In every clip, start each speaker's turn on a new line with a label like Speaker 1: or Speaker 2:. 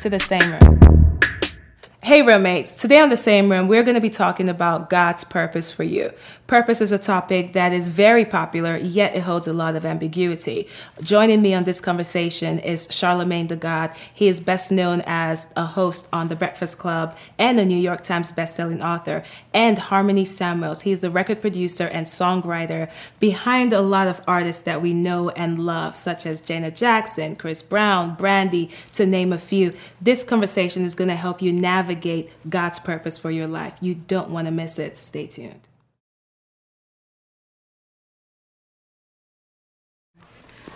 Speaker 1: to the same room. Hey, roommates. Today on the same room, we're going to be talking about God's purpose for you. Purpose is a topic that is very popular, yet it holds a lot of ambiguity. Joining me on this conversation is Charlamagne the God. He is best known as a host on The Breakfast Club and a New York Times bestselling author, and Harmony Samuels. He is the record producer and songwriter behind a lot of artists that we know and love, such as Janet Jackson, Chris Brown, Brandy, to name a few. This conversation is going to help you navigate navigate God's purpose for your life. You don't want to miss it. Stay tuned.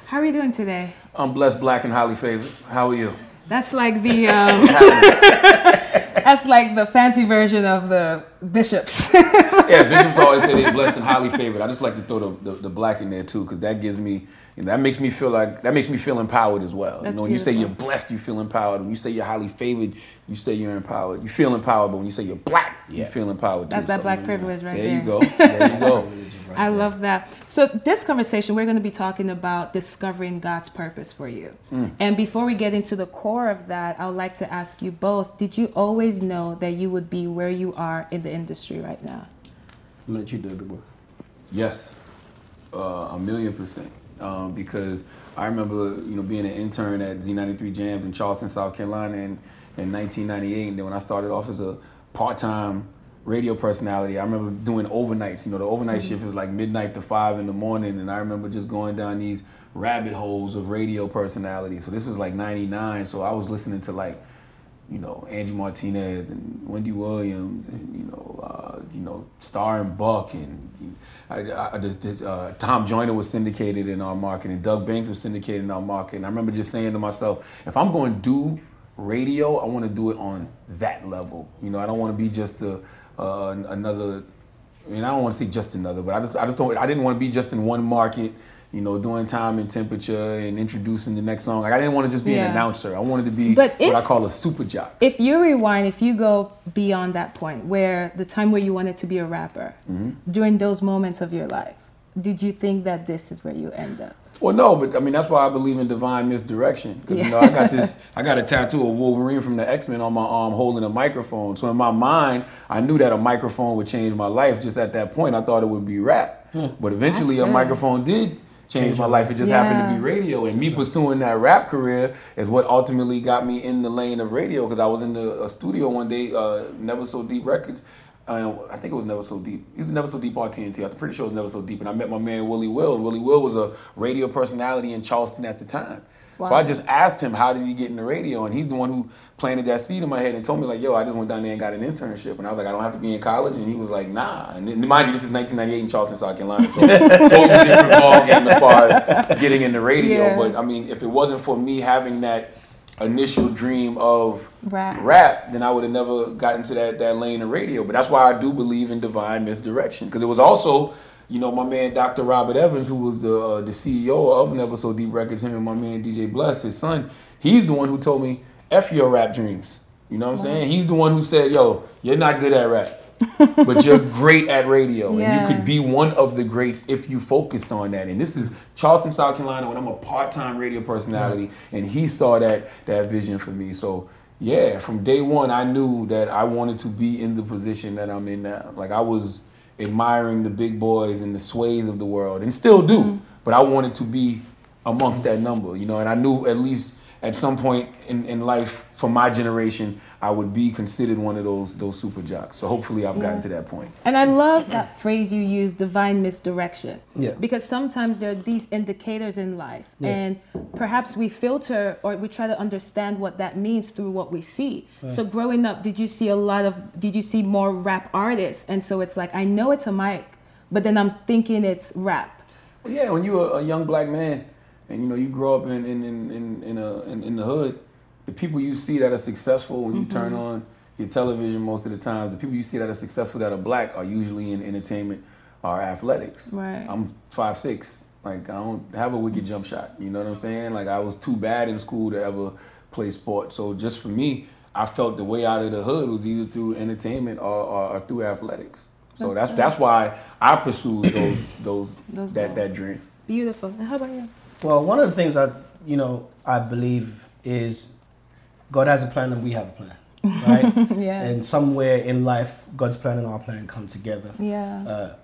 Speaker 1: How are you doing today?
Speaker 2: I'm blessed, black, and highly favored. How are you?
Speaker 1: That's like the um, that's like the fancy version of the bishops.
Speaker 2: yeah, bishops always say they're blessed and highly favored. I just like to throw the, the, the black in there too, because that gives me you know, that makes me feel like that makes me feel empowered as well. That's you know, when beautiful. you say you're blessed, you feel empowered. When you say you're highly favored, you say you're empowered. You feel empowered, but when you say you're black, yeah. you feel empowered.
Speaker 1: That's
Speaker 2: too.
Speaker 1: that so, black privilege right there.
Speaker 2: There you go. There you go.
Speaker 1: I love that. So this conversation, we're going to be talking about discovering God's purpose for you. Mm. And before we get into the core of that, I would like to ask you both: Did you always know that you would be where you are in the industry right now?
Speaker 3: Let you do the work.
Speaker 2: Yes, uh, a million percent. Um, because I remember, you know, being an intern at Z93 Jamz in Charleston, South Carolina in, in 1998. And then when I started off as a part-time radio personality, I remember doing overnights. You know, the overnight mm-hmm. shift was like midnight to five in the morning. And I remember just going down these rabbit holes of radio personality. So this was like 99. So I was listening to like, you know, Angie Martinez and Wendy Williams and, you know, uh, you know, Star and Buck and I, I, uh, Tom Joyner was syndicated in our market and Doug Banks was syndicated in our market. And I remember just saying to myself, if I'm going to do radio, I want to do it on that level. You know, I don't want to be just a, uh, another, I mean, I don't want to say just another, but I just, I just don't, I didn't want to be just in one market you know, doing time and temperature and introducing the next song. Like I didn't want to just be yeah. an announcer. I wanted to be but if, what I call a super jock.
Speaker 1: If you rewind, if you go beyond that point, where the time where you wanted to be a rapper, mm-hmm. during those moments of your life, did you think that this is where you end up?
Speaker 2: Well, no, but I mean that's why I believe in divine misdirection. Because yeah. you know I got this, I got a tattoo of Wolverine from the X Men on my arm, holding a microphone. So in my mind, I knew that a microphone would change my life. Just at that point, I thought it would be rap. Hmm. But eventually, a microphone did changed my life. It just yeah. happened to be radio, and me pursuing that rap career is what ultimately got me in the lane of radio. Because I was in the studio one day, uh, Never So Deep Records. Uh, I think it was Never So Deep. It was Never So Deep on TNT. I'm pretty sure it was Never So Deep. And I met my man Willie Will. Willie Will was a radio personality in Charleston at the time. Wow. So I just asked him, how did he get in the radio? And he's the one who planted that seed in my head and told me, like, yo, I just went down there and got an internship. And I was like, I don't have to be in college. And he was like, nah. And mind you, this is 1998 in Charleston, South Carolina. So totally different ball game as far as getting in the radio. Yeah. But I mean, if it wasn't for me having that initial dream of rap, rap then I would have never gotten to that, that lane of radio. But that's why I do believe in divine misdirection. Because it was also you know, my man Dr. Robert Evans, who was the uh, the CEO of Never So Deep Records, him and my man DJ Bless, his son, he's the one who told me, F your rap dreams. You know what I'm saying? He's the one who said, yo, you're not good at rap. but you're great at radio, yeah. and you could be one of the greats if you focused on that. And this is Charleston, South Carolina, when I'm a part-time radio personality, and he saw that that vision for me. So yeah, from day one, I knew that I wanted to be in the position that I'm in now. Like I was admiring the big boys and the sways of the world, and still do. Mm-hmm. But I wanted to be amongst that number, you know. And I knew at least at some point in, in life, for my generation, I would be considered one of those those super jocks. So hopefully I've yeah. gotten to that point.
Speaker 1: And I love that phrase you use, divine misdirection. Yeah. Because sometimes there are these indicators in life yeah. and perhaps we filter or we try to understand what that means through what we see. Right. So growing up, did you see a lot of did you see more rap artists? And so it's like I know it's a mic, but then I'm thinking it's rap.
Speaker 2: Well, yeah, when you're a young black man and you know you grow up in in in in, in, a, in, in the hood the people you see that are successful when you mm-hmm. turn on your television most of the time, the people you see that are successful that are black are usually in entertainment or athletics.
Speaker 1: Right.
Speaker 2: I'm five six. Like I don't have a wicked jump shot. You know what I'm saying? Like I was too bad in school to ever play sport. So just for me, I felt the way out of the hood was either through entertainment or, or, or through athletics. So that's that's, that's why I pursued those those, those that goals. that dream.
Speaker 1: Beautiful. And how about you?
Speaker 3: Well, one of the things I you know I believe is God has a plan and we have a plan, right?
Speaker 1: Yeah.
Speaker 3: And somewhere in life, God's plan and our plan come together.
Speaker 1: Yeah.
Speaker 3: Uh,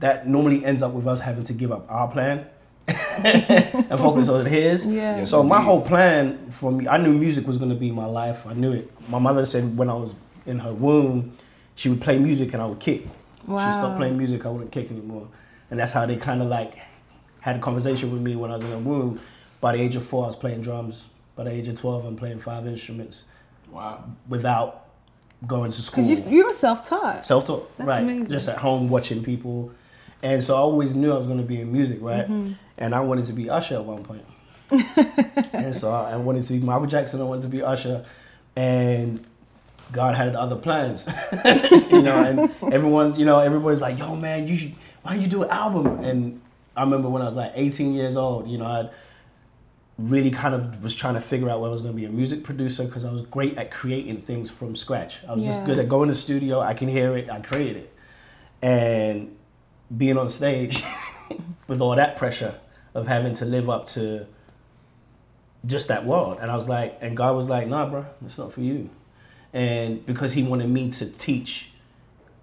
Speaker 3: that normally ends up with us having to give up our plan and focus on his.
Speaker 1: Yeah.
Speaker 2: Yes,
Speaker 3: So my
Speaker 2: indeed.
Speaker 3: whole plan for me, I knew music was going to be my life. I knew it. My mother said when I was in her womb, she would play music and I would kick.
Speaker 1: Wow.
Speaker 3: She stopped playing music, I wouldn't kick anymore. And that's how they kind of like had a conversation with me when I was in her womb. By the age of four, I was playing drums. By the age of 12, I'm playing five instruments
Speaker 2: Wow.
Speaker 3: without going to school.
Speaker 1: Because you, you were self-taught.
Speaker 3: Self-taught,
Speaker 1: That's
Speaker 3: right?
Speaker 1: amazing.
Speaker 3: Just at home watching people, and so I always knew I was going to be in music, right?
Speaker 1: Mm-hmm.
Speaker 3: And I wanted to be Usher at one point. point, and so I I wanted to be Michael Jackson. I wanted to be Usher, and God had other plans, you know. And everyone, you know, everybody's like, "Yo, man, you should. Why don't you do an album?" And I remember when I was like 18 years old, you know, I really kind of was trying to figure out whether I was going to be a music producer because I was great at creating things from scratch. I was
Speaker 1: Yeah.
Speaker 3: just good at going to the studio. I can hear it. I create it, and being on stage with all that pressure of having to live up to just that world. And I was like, and God was like, nah, bro, it's not for you. And because He wanted me to teach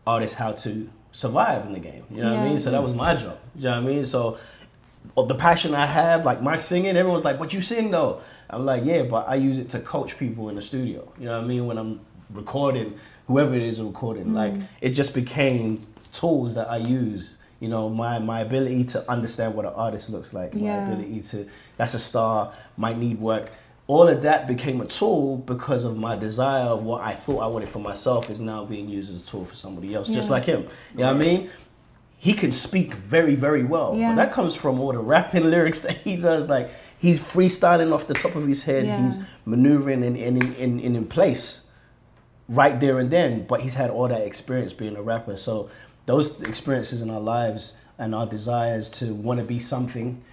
Speaker 3: artists how to survive in the game, you know what I mean? So that was my job. You know what I mean? So the passion I have, like my singing, everyone's like, but you sing though. I'm like, yeah, but I use it to coach people in the studio. You know what I mean? When I'm recording, whoever it is recording, like mm. it just became tools that I use. You know, my my ability to understand what an artist looks like, my ability to that's a star, might need work. All of that became a tool because of my desire of what I thought I wanted for myself is now being used as a tool for somebody else, just like him. You know what I mean? He can speak very, very well.
Speaker 1: Yeah.
Speaker 3: But that comes from all the rapping lyrics that he does. Like he's freestyling off the top of his head.
Speaker 1: Yeah.
Speaker 3: He's maneuvering in in, in, in in place right there and then. But he's had all that experience being a rapper. So those experiences in our lives and our desires to want to be something,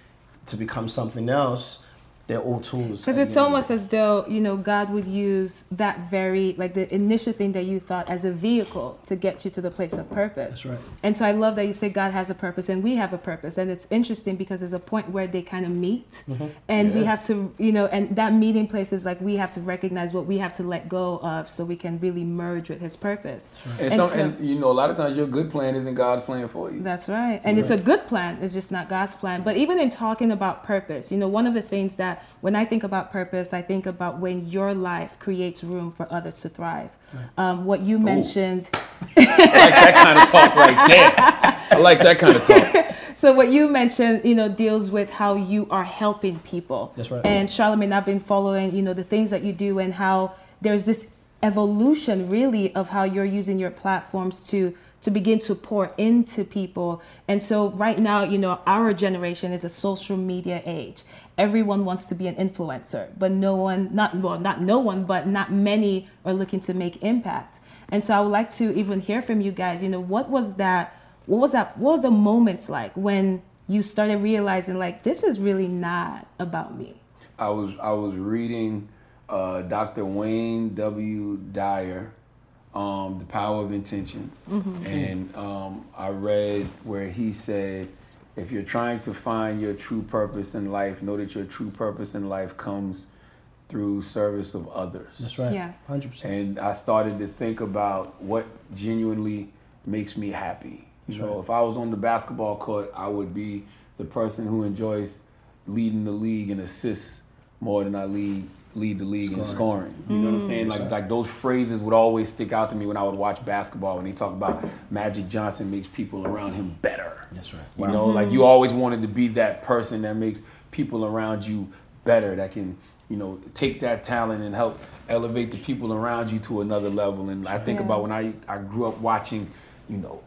Speaker 3: to become something else, they're all tools.
Speaker 1: Because it's
Speaker 3: the end
Speaker 1: almost
Speaker 3: the
Speaker 1: as though, you know, God would use that very, like the initial thing that you thought as a vehicle to get you to the place of purpose.
Speaker 3: That's right.
Speaker 1: And so I love that you say God has a purpose and we have a purpose. And it's interesting because there's a point where they kind of meet
Speaker 3: Mm-hmm.
Speaker 1: and we have to, you know, and that meeting place is like we have to recognize what we have to let go of so we can really merge with his purpose.
Speaker 2: And,
Speaker 1: And
Speaker 2: some,
Speaker 1: so-
Speaker 2: and you know, a lot of times your good plan isn't God's plan for you.
Speaker 1: That's right. And it's a good plan. It's just not God's plan. But even in talking about purpose, you know, one of the things that when I think about purpose, I think about when your life creates room for others to thrive. Um, what you mentioned.
Speaker 2: I like that kind of talk right there. I like that kind of talk.
Speaker 1: So what you mentioned, you know, deals with how you are helping people.
Speaker 3: That's right.
Speaker 1: And Charlamagne, I've been following, you know, the things that you do and how there's this evolution really of how you're using your platforms to to begin to pour into people. And so right now, you know, our generation is a social media age. Everyone wants to be an influencer, but no one, not well, not no one, but not many are looking to make impact. And so I would like to even hear from you guys, you know, what was that what was that what were the moments like when you started realizing like this is really not about me?
Speaker 2: I was I was reading uh, Dr. Wayne W. Dyer, um, The Power of Intention, and um, I read where he said, if you're trying to find your true purpose in life, know that your true purpose in life comes through service of others.
Speaker 3: That's right.
Speaker 1: Yeah.
Speaker 3: Hundred percent.
Speaker 2: And I started to think about what genuinely makes me happy. You know, if I was on the basketball court, I would be the person who enjoys leading the league and assists more than I lead lead the league in scoring. You know what I'm mm-hmm. saying? Like like those phrases would always stick out to me when I would watch basketball when they talk about Magic Johnson makes people around him better.
Speaker 3: That's right.
Speaker 2: You know, like you mm-hmm. always wanted to be that person that makes people around you better, that can, you know, take that talent and help elevate the people around you to another level. And I think
Speaker 1: Yeah.
Speaker 2: about when I, I grew up watching, you know,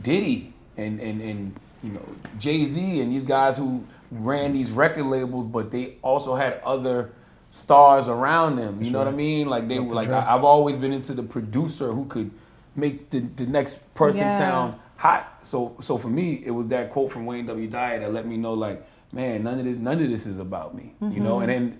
Speaker 2: Diddy and, and, and you know, Jay Z and these guys who ran these record labels, but they also had other stars around them. You know what I mean? Like they were like I, I've always been into the producer who could make the, the next person
Speaker 1: Yeah.
Speaker 2: sound hot. So so for me, it was that quote from Wayne W. Dyer that let me know like, man, none of this none of this is about me. You mm-hmm. know, and then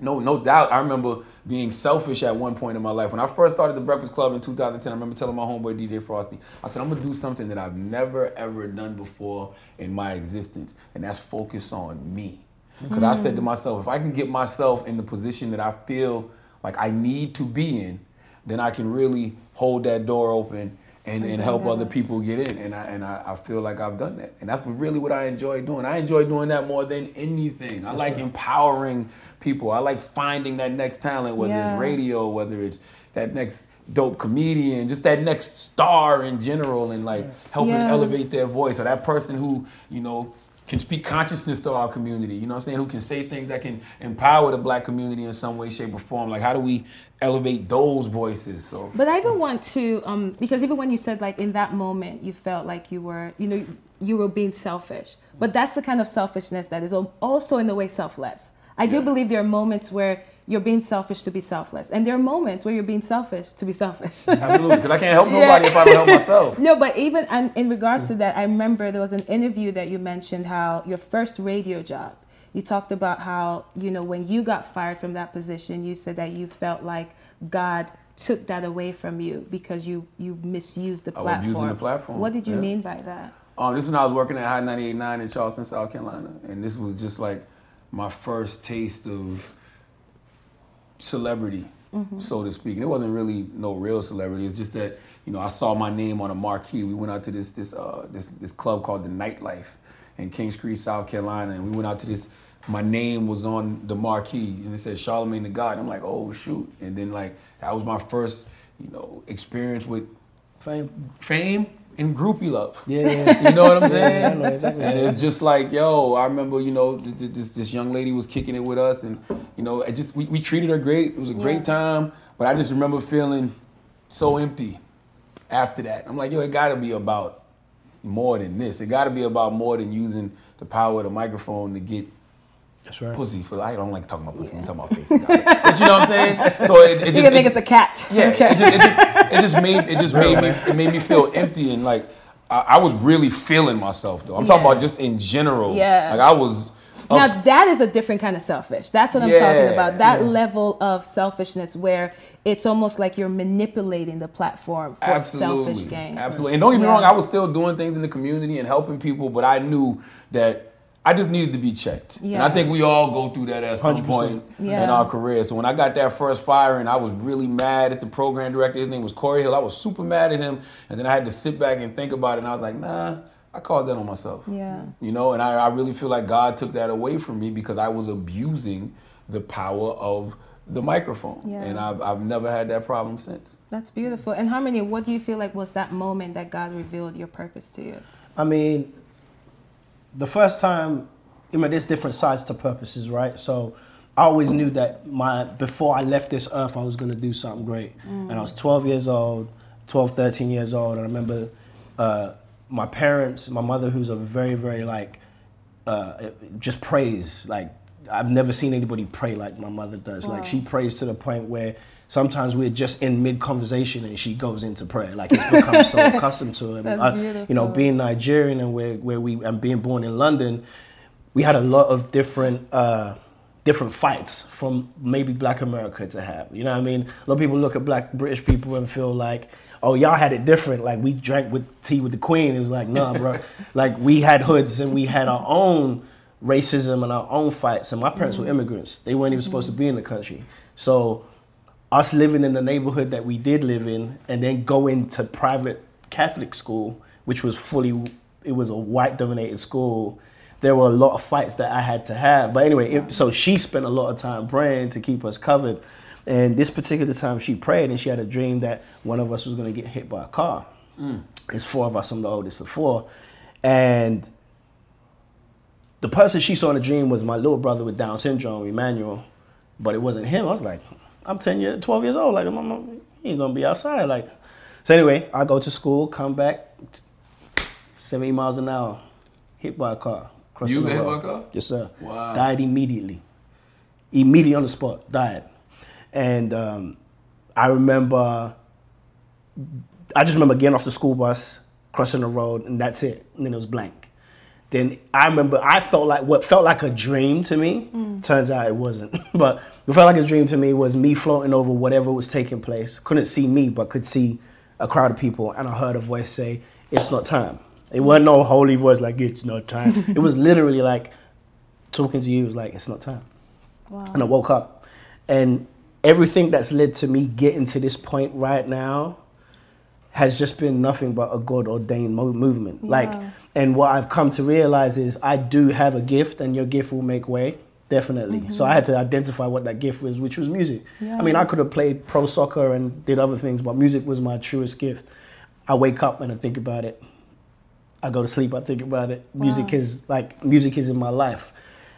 Speaker 2: no, no doubt. I remember being selfish at one point in my life. When I first started the Breakfast Club in 2010, I remember telling my homeboy DJ Frosty, I said, I'm gonna do something that I've never ever done before in my existence, and that's focus on me. Because I said to mm. myself, if I can get myself in the position that I feel like I need to be in, then I can really hold that door open and, and help other people get in. And I and I, I feel like I've done that. And that's really what I enjoy doing. I enjoy doing that more than anything. I like empowering people. I like finding that next talent, whether
Speaker 1: Yeah.
Speaker 2: it's radio, whether it's that next dope comedian, just that next star in general, and like helping
Speaker 1: Yeah.
Speaker 2: elevate their voice, or that person who you know can speak consciousness to our community. You know what I'm saying? Who can say things that can empower the black community in some way, shape, or form. Like how do we elevate those voices? So
Speaker 1: But I even want to, um, because even when you said like in that moment you felt like you were, you know, you were being selfish. But that's the kind of selfishness that is also in a way selfless. I do
Speaker 2: Yeah.
Speaker 1: believe there are moments where you're being selfish to be selfless, and there are moments where you're being selfish to be selfish.
Speaker 2: absolutely, because I can't help nobody if I don't help myself.
Speaker 1: No, but even and in regards to that, I remember there was an interview that you mentioned how your first radio job. You talked about how you know when you got fired from that position, you said that you felt like God took that away from you because you you misused the
Speaker 2: I was
Speaker 1: platform.
Speaker 2: using the platform,
Speaker 1: What did you
Speaker 2: yeah.
Speaker 1: mean by that?
Speaker 2: Um, this is when I was working at High 98.9 in Charleston, South Carolina, and this was just like my first taste of celebrity, so to speak. And it wasn't really no real celebrity. It's just that you know I saw my name on a marquee. We went out to this this uh, this this club called the Nightlife in Kings Creek, South Carolina, and we went out to this. My name was on the marquee, and it said Charlamagne the God. I'm like, oh shoot! And then like that was my first, you know, experience with
Speaker 3: Fame.
Speaker 2: fame and groupie love.
Speaker 3: Yeah, yeah.
Speaker 2: You know what I'm
Speaker 3: Yeah,
Speaker 2: saying?
Speaker 3: I know exactly.
Speaker 2: And it's just like, yo, I remember, you know, th- th- this this young lady was kicking it with us, and you know, it just we, we treated her great. It was a great time, but I just remember feeling so empty after that. I'm like, yo, it got to be about more than this. It got to be about more than using the power of the microphone to get
Speaker 3: That's right.
Speaker 2: pussy. For I don't like talking about pussy. I'm talking about face. but you know what I'm saying? So it, it
Speaker 1: You
Speaker 2: just
Speaker 1: can make
Speaker 2: it-
Speaker 1: us a cat.
Speaker 2: yeah,
Speaker 1: Okay.
Speaker 2: it, just, it, just, it just made it just made me it made me feel empty and like I, I was really feeling myself though. I'm talking
Speaker 1: Yeah.
Speaker 2: about just in general.
Speaker 1: Yeah.
Speaker 2: like I was.
Speaker 1: Now that is a different kind of selfish. That's what I'm
Speaker 2: Yeah,
Speaker 1: talking about. That
Speaker 2: yeah.
Speaker 1: level of selfishness where it's almost like you're manipulating the platform for
Speaker 2: absolutely,
Speaker 1: selfish gain.
Speaker 2: absolutely. And don't get me
Speaker 1: Yeah.
Speaker 2: wrong, I was still doing things in the community and helping people, but I knew that. I just needed to be checked. And I think we all go through that at some
Speaker 3: 100%.
Speaker 2: point
Speaker 1: Yeah.
Speaker 2: in our career. So when I got that first firing, I was really mad at the program director. His name was Corey Hill. I was super mad at him. And then I had to sit back and think about it. And I was like, nah, I called that on myself.
Speaker 1: Yeah.
Speaker 2: You know, and I, I really feel like God took that away from me because I was abusing the power of the microphone.
Speaker 1: Yeah.
Speaker 2: And I've, I've never had that problem since.
Speaker 1: That's beautiful. And Harmony, what do you feel like was that moment that God revealed your purpose to you?
Speaker 3: I mean, the first time, I mean, there's different sides to purposes, right? So I always knew that my before I left this earth, I was going to do something great. And I was 12 years old, 12, 13 years old. And I remember uh, my parents, my mother, who's a very, very like, uh, just prays. Like, I've never seen anybody pray like my mother does. Like, she prays to the point where sometimes we're just in mid conversation and she goes into prayer. Like, it's become so accustomed to it. Uh, You know, being Nigerian and where, where we and being born in London, we had a lot of different uh, different fights from maybe Black America to have. You know what I mean? A lot of people look at Black British people and feel like, oh, y'all had it different. Like we drank with tea with the Queen. It was like, nah, bro. like we had hoods and we had our own racism and our own fights. And my parents were immigrants. They weren't even supposed to be in the country. So us living in the neighborhood that we did live in and then going to private Catholic school, which was fully, it was a white dominated school. There were a lot of fights that I had to have. But anyway, it, so she spent a lot of time praying to keep us covered. And this particular time she prayed and she had a dream that one of us was going to get hit by a car. Hmm. It's four of us, I'm the oldest of four. And the person she saw in the dream was my little brother with Down syndrome, Emmanuel, but it wasn't him. I was like, I'm 10 years, 12 years old. Like, I'm, I'm- he ain't gonna be outside. Like, so anyway, I go to school, come back, 70 miles an hour, hit by a car. crossing
Speaker 2: You
Speaker 3: the
Speaker 2: got hit by a car?
Speaker 3: Yes, sir.
Speaker 2: Wow.
Speaker 3: Died immediately. Immediately on the spot, died. And um, I remember, I just remember getting off the school bus, crossing the road, and that's it. And then it was blank. Then I remember I felt like what felt like a dream to me. Mm. Turns out it wasn't. but it felt like a dream to me was me floating over whatever was taking place. Couldn't see me, but could see a crowd of people, and I heard a voice say, "It's not time." It wasn't no holy voice like "It's not time." it was literally like talking to you was like, it's not time. Wow. And I woke up. And everything that's led to me getting to this point right now has just been nothing but a God ordained mo- movement. Yeah. Like, and what I've come to realize is I do have a gift, and your gift will make way. Definitely. Mm-hmm. So I had to identify what that gift was, which was music. Yeah. I mean, I could have played pro soccer and did other things, but music was my truest gift. I wake up and I think about it. I go to sleep, I think about it. Wow. Music is like music is in my life.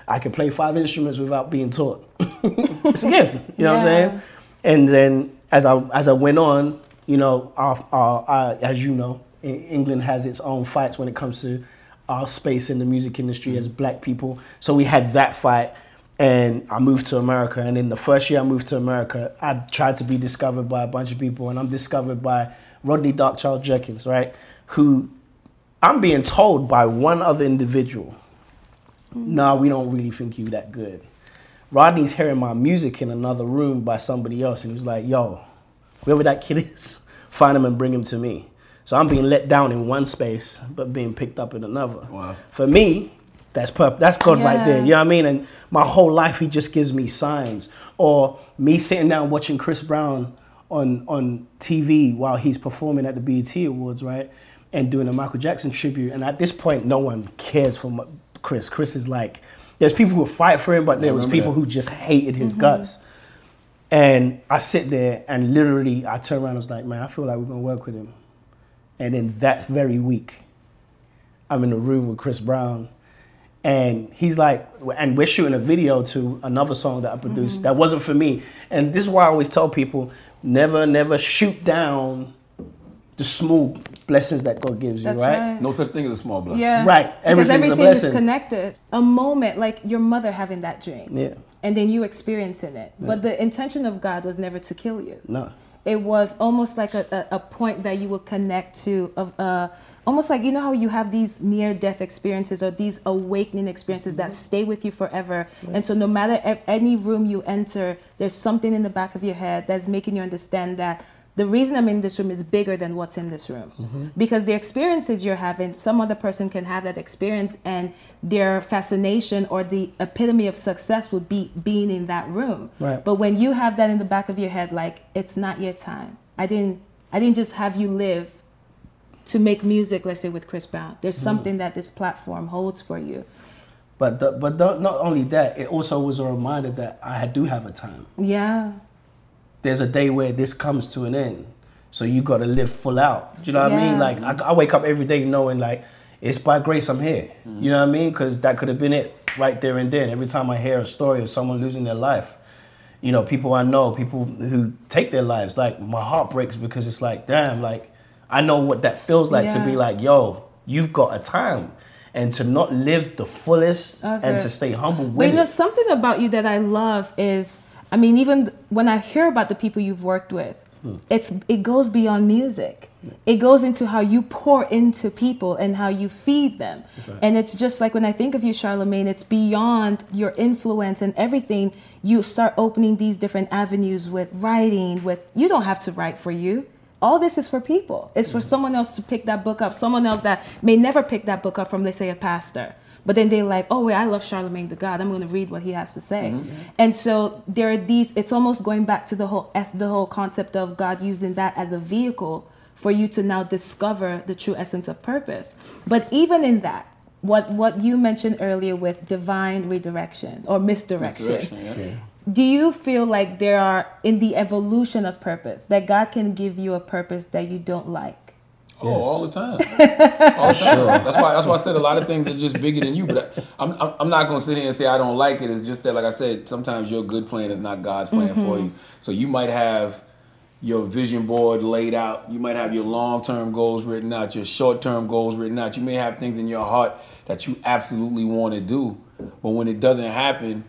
Speaker 3: I can play five instruments without being taught. it's a gift, you know yeah. what I'm saying? And then as I as I went on, you know, our, our, our, as you know, England has its own fights when it comes to our space in the music industry mm-hmm. as black people. So we had that fight and I moved to America. And in the first year I moved to America, I tried to be discovered by a bunch of people, and I'm discovered by Rodney Darkchild Jenkins, right? Who I'm being told by one other individual, mm-hmm. no, we don't really think you that good. Rodney's hearing my music in another room by somebody else, and he was like, yo, whoever that kid is, find him and bring him to me. So I'm being let down in one space, but being picked up in another. Wow. For me, that's purpose. That's God yeah. right there. You know what I mean? And my whole life, He just gives me signs. Or me sitting down watching Chris Brown on on TV while he's performing at the BET Awards, right? And doing a Michael Jackson tribute. And at this point, no one cares for Chris. Chris is like, there's people who fight for him, but there was people that. who just hated his mm-hmm. guts. And I sit there and literally, I turn around and was like, man, I feel like we're gonna work with him. And then that very week, I'm in a room with Chris Brown. And he's like and we're shooting a video to another song that i produced mm-hmm. that wasn't for me. And this is why i always tell people never never shoot down the small blessings that god gives you right? right?
Speaker 2: no such thing as a small blessing.
Speaker 3: Yeah. Right.
Speaker 1: Because everything is connected. A moment like your mother having that dream.
Speaker 3: Yeah
Speaker 1: and then you experiencing it. Yeah. but the intention of god was never to kill you.
Speaker 3: No.
Speaker 1: It was almost like a, a, a point that you would connect to of uh, almost like you know how you have these near death experiences or these awakening experiences that stay with you forever? And so no matter any room you enter there's something in the back of your head that's making you understand that the reason I'm in this room is bigger than what's in this room. Mm-hmm. Because the experiences you're having, some other person can have that experience, and their fascination or the epitome of success would be being in that room.
Speaker 3: Right.
Speaker 1: But when you have that in the back of your head, like it's not your time. I didn't. I didn't just have you live to make music, let's say with Chris Brown. There's mm. something that this platform holds for you.
Speaker 3: But the, but the, not only that, it also was a reminder that I do have a time.
Speaker 1: Yeah.
Speaker 3: There's a day where this comes to an end, so you got to live full out. Do you know what yeah. I mean? Like I, I, wake up every day knowing like it's by grace I'm here. Mm. You know what I mean? Because that could have been it right there and then. Every time I hear a story of someone losing their life, you know, people I know, people who take their lives, like my heart breaks because it's like, damn, like I know what that feels like yeah. to be like, yo, you've got a time. And to not live the fullest okay. and to stay humble
Speaker 1: you know, something about you that I love is, I mean, even when I hear about the people you've worked with, hmm. it's it goes beyond music. It goes into how you pour into people and how you feed them. Right. And it's just like when I think of you, Charlamagne, it's beyond your influence and everything. You start opening these different avenues with writing, with you don't have to write for you all this is for people. It's for someone else to pick that book up, someone else that may never pick that book up from, let's say, a pastor. But then they're like, oh, wait, I love Charlamagne the God. I'm going to read what he has to say. Mm-hmm. And so there are these, it's almost going back to the whole, the whole concept of God using that as a vehicle for you to now discover the true essence of purpose. But even in that, what, what you mentioned earlier with divine redirection or misdirection, misdirection yeah do you feel like there are in the evolution of purpose that God can give you a purpose that you don't like?
Speaker 2: Oh, yes. all the time. all the time. Sure. That's why. That's why I said a lot of things are just bigger than you. But I, am I'm, I'm not gonna sit here and say I don't like it. It's just that, like I said, sometimes your good plan is not God's plan mm-hmm. for you. So you might have your vision board laid out. You might have your long term goals written out, your short term goals written out. You may have things in your heart that you absolutely want to do, but when it doesn't happen,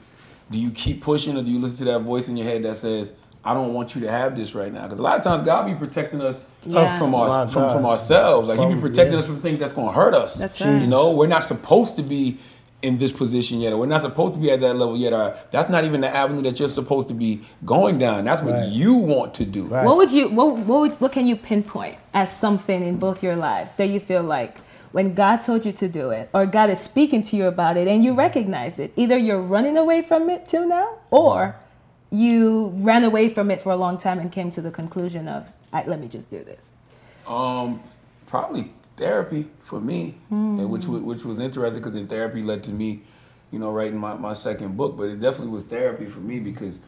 Speaker 2: do you keep pushing or do you listen to that voice in your head that says, I don't want you to have this right now? Because a lot of times God be protecting us yeah. from our from, from ourselves. Like from, He be protecting yeah. us from things that's going to hurt us.
Speaker 1: That's right.
Speaker 2: You know, we're not supposed to be in this position yet, or we're not supposed to be at that level yet, or that's not even the avenue that you're supposed to be going down. That's what right. you want to do.
Speaker 1: Right. What would you what what, would, what can you pinpoint as something in both your lives that you feel like when God told you to do it, or God is speaking to you about it, and you recognize it. Either you're running away from it till now, or you ran away from it for a long time and came to the conclusion of, let me just do this.
Speaker 2: Um, probably therapy for me, mm. and which which was interesting because in therapy led to me, you know, writing my, my second book. But it definitely was therapy for me because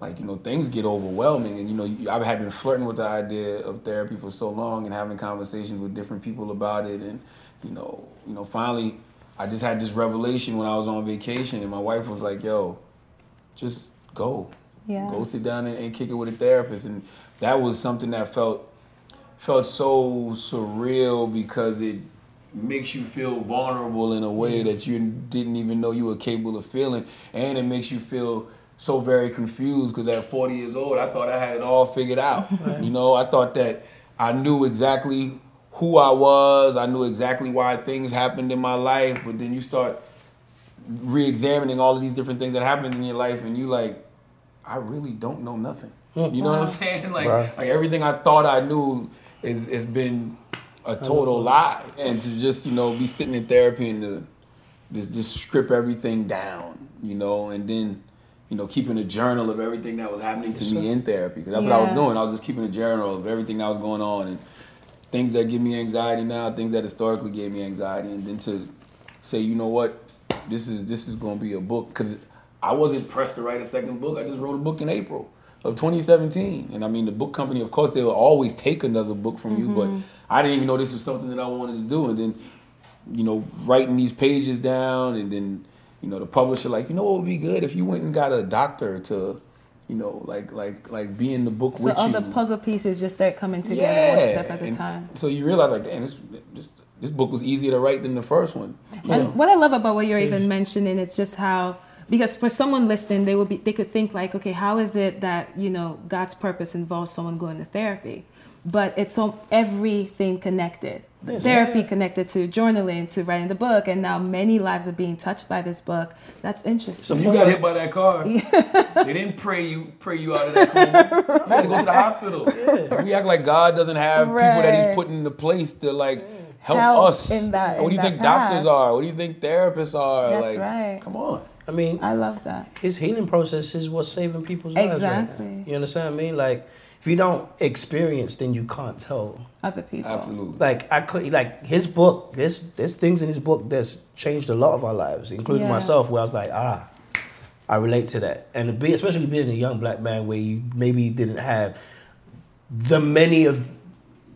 Speaker 2: like you know things get overwhelming and you know i had been flirting with the idea of therapy for so long and having conversations with different people about it and you know you know finally i just had this revelation when i was on vacation and my wife was like yo just go yeah. go sit down and, and kick it with a therapist and that was something that felt felt so surreal because it makes you feel vulnerable in a way that you didn't even know you were capable of feeling and it makes you feel so very confused because at 40 years old, I thought I had it all figured out. Right. You know, I thought that I knew exactly who I was. I knew exactly why things happened in my life. But then you start re-examining all of these different things that happened in your life, and you like, I really don't know nothing. Hmm. You know what I'm saying? Like, right. like everything I thought I knew is has been a total lie. And to just you know be sitting in therapy and to just, just strip everything down, you know, and then you know, keeping a journal of everything that was happening to me in therapy. Because that's yeah. what I was doing. I was just keeping a journal of everything that was going on and things that give me anxiety now, things that historically gave me anxiety, and then to say, you know what, this is this is going to be a book because I wasn't pressed to write a second book. I just wrote a book in April of 2017, and I mean the book company, of course, they will always take another book from mm-hmm. you, but mm-hmm. I didn't even know this was something that I wanted to do, and then you know writing these pages down, and then you know, the publisher like, you know what would be good if you went and got a doctor to, you know, like like like be in the book
Speaker 1: so
Speaker 2: with
Speaker 1: all
Speaker 2: you.
Speaker 1: the puzzle pieces just start coming together yeah. one step at a time.
Speaker 2: So you realize like, damn, this, this this book was easier to write than the first one.
Speaker 1: And know? what I love about what you're even mentioning, it's just how because for someone listening, they will be they could think like, okay, how is it that you know God's purpose involves someone going to therapy? But it's so everything connected the therapy yeah. connected to journaling to writing the book and now many lives are being touched by this book that's interesting
Speaker 2: so you got hit by that car they didn't pray you pray you out of that coma right. you had to go to the hospital yeah. we act like god doesn't have right. people that he's putting into place to like mm. help, help us in that, what do you think path. doctors are what do you think therapists are
Speaker 1: that's
Speaker 2: like
Speaker 1: right
Speaker 2: come on
Speaker 3: I mean,
Speaker 1: I love that.
Speaker 3: His healing process is what's saving people's lives. Exactly. Right you understand what I mean? Like, if you don't experience, then you can't tell
Speaker 1: other people.
Speaker 2: Absolutely.
Speaker 3: Like I could like his book. There's there's things in his book that's changed a lot of our lives, including yeah. myself. Where I was like, ah, I relate to that, and be especially being a young black man where you maybe didn't have the many of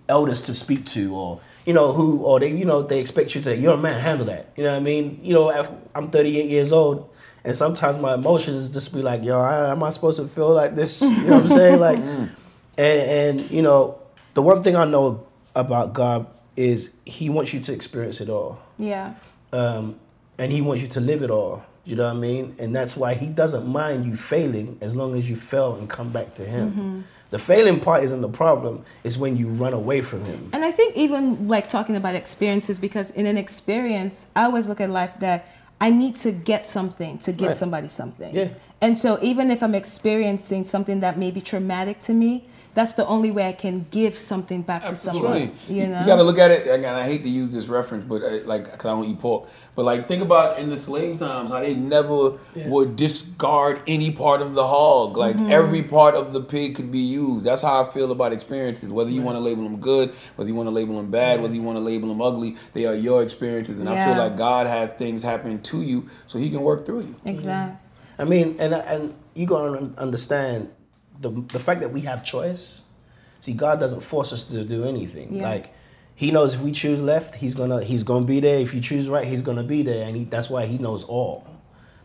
Speaker 3: elders to speak to, or you know who, or they you know they expect you to. You're a man, handle that. You know what I mean? You know, I'm 38 years old. And sometimes my emotions just be like, yo, I, am I supposed to feel like this? You know what I'm saying? Like, mm. And, and you know, the one thing I know about God is He wants you to experience it all.
Speaker 1: Yeah.
Speaker 3: Um, and He wants you to live it all. You know what I mean? And that's why He doesn't mind you failing as long as you fail and come back to Him. Mm-hmm. The failing part isn't the problem. It's when you run away from Him.
Speaker 1: And I think even like talking about experiences, because in an experience, I always look at life that I need to get something to give right. somebody something.
Speaker 3: Yeah.
Speaker 1: And so even if I'm experiencing something that may be traumatic to me, that's the only way I can give something back Absolutely. to someone. You know,
Speaker 2: you got to look at it. Again, I hate to use this reference, but uh, like, cause I don't eat pork. But like, think about in the slave times how they never yeah. would discard any part of the hog. Like mm-hmm. every part of the pig could be used. That's how I feel about experiences. Whether you right. want to label them good, whether you want to label them bad, whether you want to label them ugly, they are your experiences. And yeah. I feel like God has things happen to you so He can work through you.
Speaker 1: Exactly.
Speaker 3: I mean, and and you gotta understand the the fact that we have choice. See, God doesn't force us to do anything. Yeah. Like He knows if we choose left, He's gonna He's gonna be there. If you choose right, He's gonna be there, and he, that's why He knows all.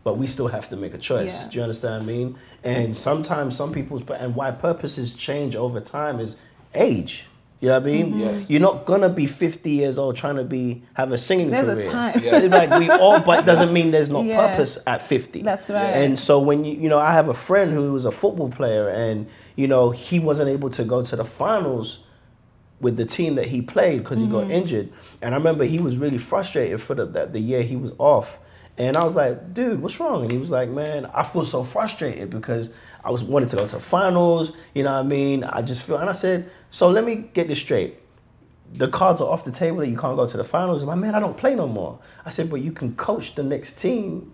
Speaker 3: But we still have to make a choice. Yeah. Do you understand what I mean? And sometimes some people's and why purposes change over time is age. You know what I mean?
Speaker 2: Mm-hmm. Yes.
Speaker 3: You're not gonna be 50 years old trying to be have a singing
Speaker 1: there's
Speaker 3: career.
Speaker 1: There's a time.
Speaker 3: Yes. It's like we all, but doesn't mean there's no yeah. purpose at 50.
Speaker 1: That's right.
Speaker 3: And so when you, you know, I have a friend who was a football player, and you know, he wasn't able to go to the finals with the team that he played because he mm-hmm. got injured. And I remember he was really frustrated for the, that the year he was off. And I was like, dude, what's wrong? And he was like, man, I feel so frustrated because I was wanted to go to the finals. You know what I mean? I just feel, and I said, so let me get this straight the cards are off the table that you can't go to the finals. Like, man, I don't play no more. I said, but you can coach the next team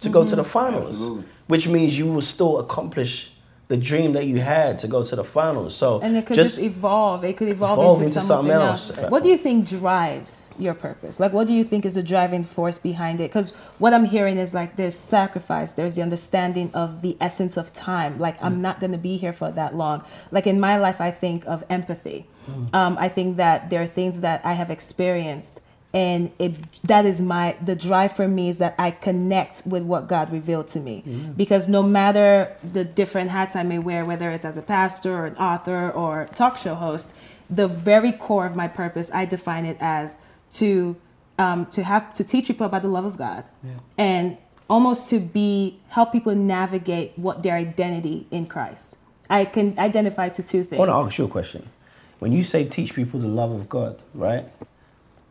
Speaker 3: to go to the mm-hmm. finals,
Speaker 2: Absolutely.
Speaker 3: which means you will still accomplish the dream that you had to go to the finals. So
Speaker 1: And it could just, evolve. It could evolve,
Speaker 3: evolve
Speaker 1: into,
Speaker 3: into
Speaker 1: something,
Speaker 3: something
Speaker 1: else.
Speaker 3: else.
Speaker 1: What do you think drives your purpose? Like, what do you think is the driving force behind it? Because what I'm hearing is like there's sacrifice, there's the understanding of the essence of time. Like, I'm not going to be here for that long. Like, in my life, I think of empathy. Um, I think that there are things that I have experienced and it that is my the drive for me is that I connect with what God revealed to me. Because no matter the different hats I may wear whether it's as a pastor or an author or talk show host the very core of my purpose I define it as to um, to have to teach people about the love of God. And almost to be help people navigate what their identity in Christ. I can identify to two things
Speaker 3: I want to ask you a question. When you say teach people the love of God, right?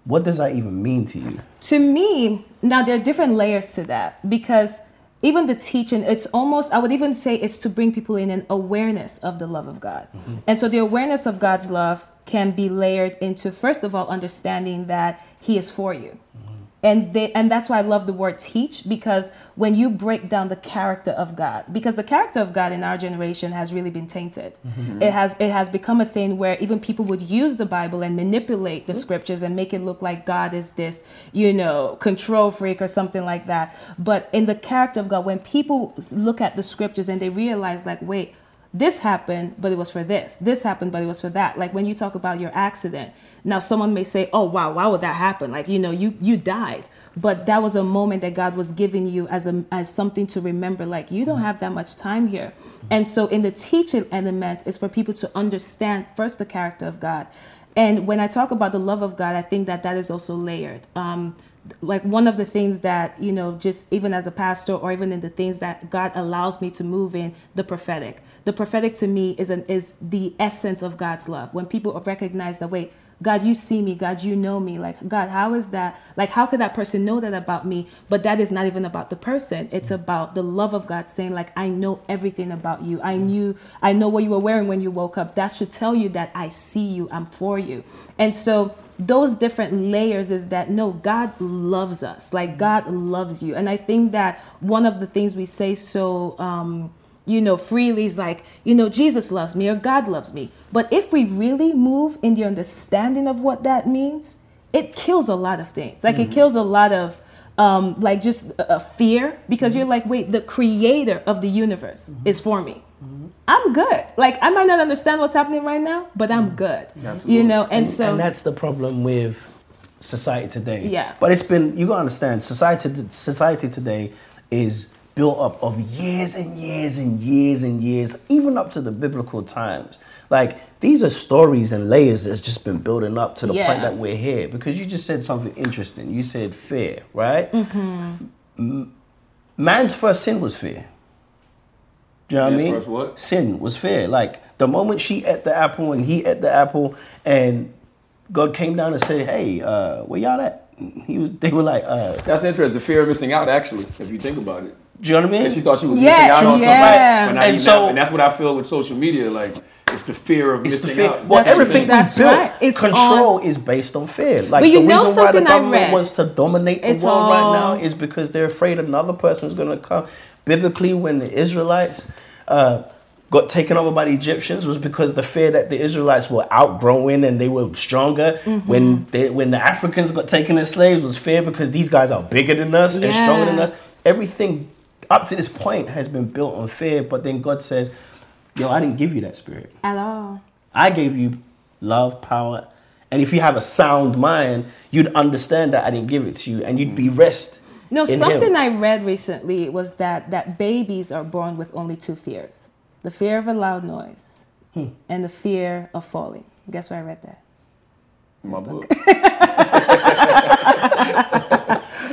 Speaker 3: What does that even mean to you?
Speaker 1: to me now there are different layers to that because even the teaching it's almost i would even say it's to bring people in an awareness of the love of god. Mm-hmm. And so the awareness of god's love can be layered into first of all understanding that he is for you mm-hmm. And they, and that's why I love the word teach because when you break down the character of God, because the character of God in our generation has really been tainted. Mm-hmm. It has it has become a thing where even people would use the Bible and manipulate the scriptures and make it look like God is this, you know, control freak or something like that. But in the character of God, when people look at the scriptures and they realize like, wait, this happened, but it was for this. This happened, but it was for that. Like when you talk about your accident, now someone may say, "Oh, wow, why would that happen?" Like you know, you you died, but that was a moment that God was giving you as a as something to remember. Like you don't have that much time here, and so in the teaching element is for people to understand first the character of God, and when I talk about the love of God, I think that that is also layered. Um, like one of the things that you know just even as a pastor or even in the things that god allows me to move in the prophetic. The prophetic to me is an is the essence of god's love. When people recognize that wait god you see me. God you know me. Like god how is that? Like how could that person know that about me? But that is not even about the person. It's about the love of god saying like i know everything about you. I mm. knew i know what you were wearing when you woke up. That should tell you that i see you. I'm for you. And so those different layers is that no god loves us. Like god loves you. And i think that one of the things we say so um you know freely is like you know jesus loves me or god loves me. But if we really move in the understanding of what that means it kills a lot of things. Like it kills a lot of um like just a, a fear because you're like wait the creator of the universe is for me i'm good like i might not understand what's happening right now but i'm good you know and, so
Speaker 3: and that's the problem with society today.
Speaker 1: Yeah.
Speaker 3: But it's been you gotta understand society society today is built up of years and years and years and years, even up to the biblical times. Like these are stories and layers that's just been building up to the
Speaker 1: Yeah.
Speaker 3: point that we're here. Because you just said something interesting. You said fear, right?
Speaker 1: Mm-hmm.
Speaker 3: Man's first sin was fear. Do you know what I mean?
Speaker 2: first what?
Speaker 3: Sin was fear. Like the moment she ate the apple and he ate the apple, and God came down and said, "Hey, uh, where y'all at?" He was. They were like, uh,
Speaker 2: That's interesting. The fear of missing out, actually, if you think about it.
Speaker 3: "Do you know what I mean?"
Speaker 2: And she thought she was
Speaker 1: Yeah,
Speaker 2: missing out on
Speaker 1: yeah.
Speaker 2: something. But
Speaker 3: And so-
Speaker 2: know, and that's what I feel with social media. Like it's the fear of
Speaker 3: It's
Speaker 2: missing
Speaker 3: fear.
Speaker 2: out.
Speaker 3: Well,
Speaker 1: That's-
Speaker 3: everything
Speaker 1: that's
Speaker 3: we built,
Speaker 1: right. It's
Speaker 3: control is based on fear. Like
Speaker 1: But you
Speaker 3: the
Speaker 1: know
Speaker 3: reason why the
Speaker 1: something I
Speaker 3: government
Speaker 1: read?
Speaker 3: wants to dominate the
Speaker 1: It's
Speaker 3: world right now is because they're afraid another person is going to come. Biblically, when the Israelites uh, got taken over by the Egyptians, was because the fear that the Israelites were outgrowing and they were stronger.
Speaker 1: Mm-hmm.
Speaker 3: When they, when the Africans got taken as slaves, was fear because these guys are bigger than us and stronger than us. Everything up to this point has been built on fear, but then God says, "Yo, I didn't give you that spirit."
Speaker 1: at all
Speaker 3: I gave you love, power, and if you have a sound mind, you'd understand that I didn't give it to you, and you'd be rest.
Speaker 1: No,
Speaker 3: in
Speaker 1: something
Speaker 3: Him.
Speaker 1: I read recently was that that babies are born with only two fears: the fear of a loud noise
Speaker 3: Hmm.
Speaker 1: and the fear of falling. Guess where I read that?
Speaker 2: My book.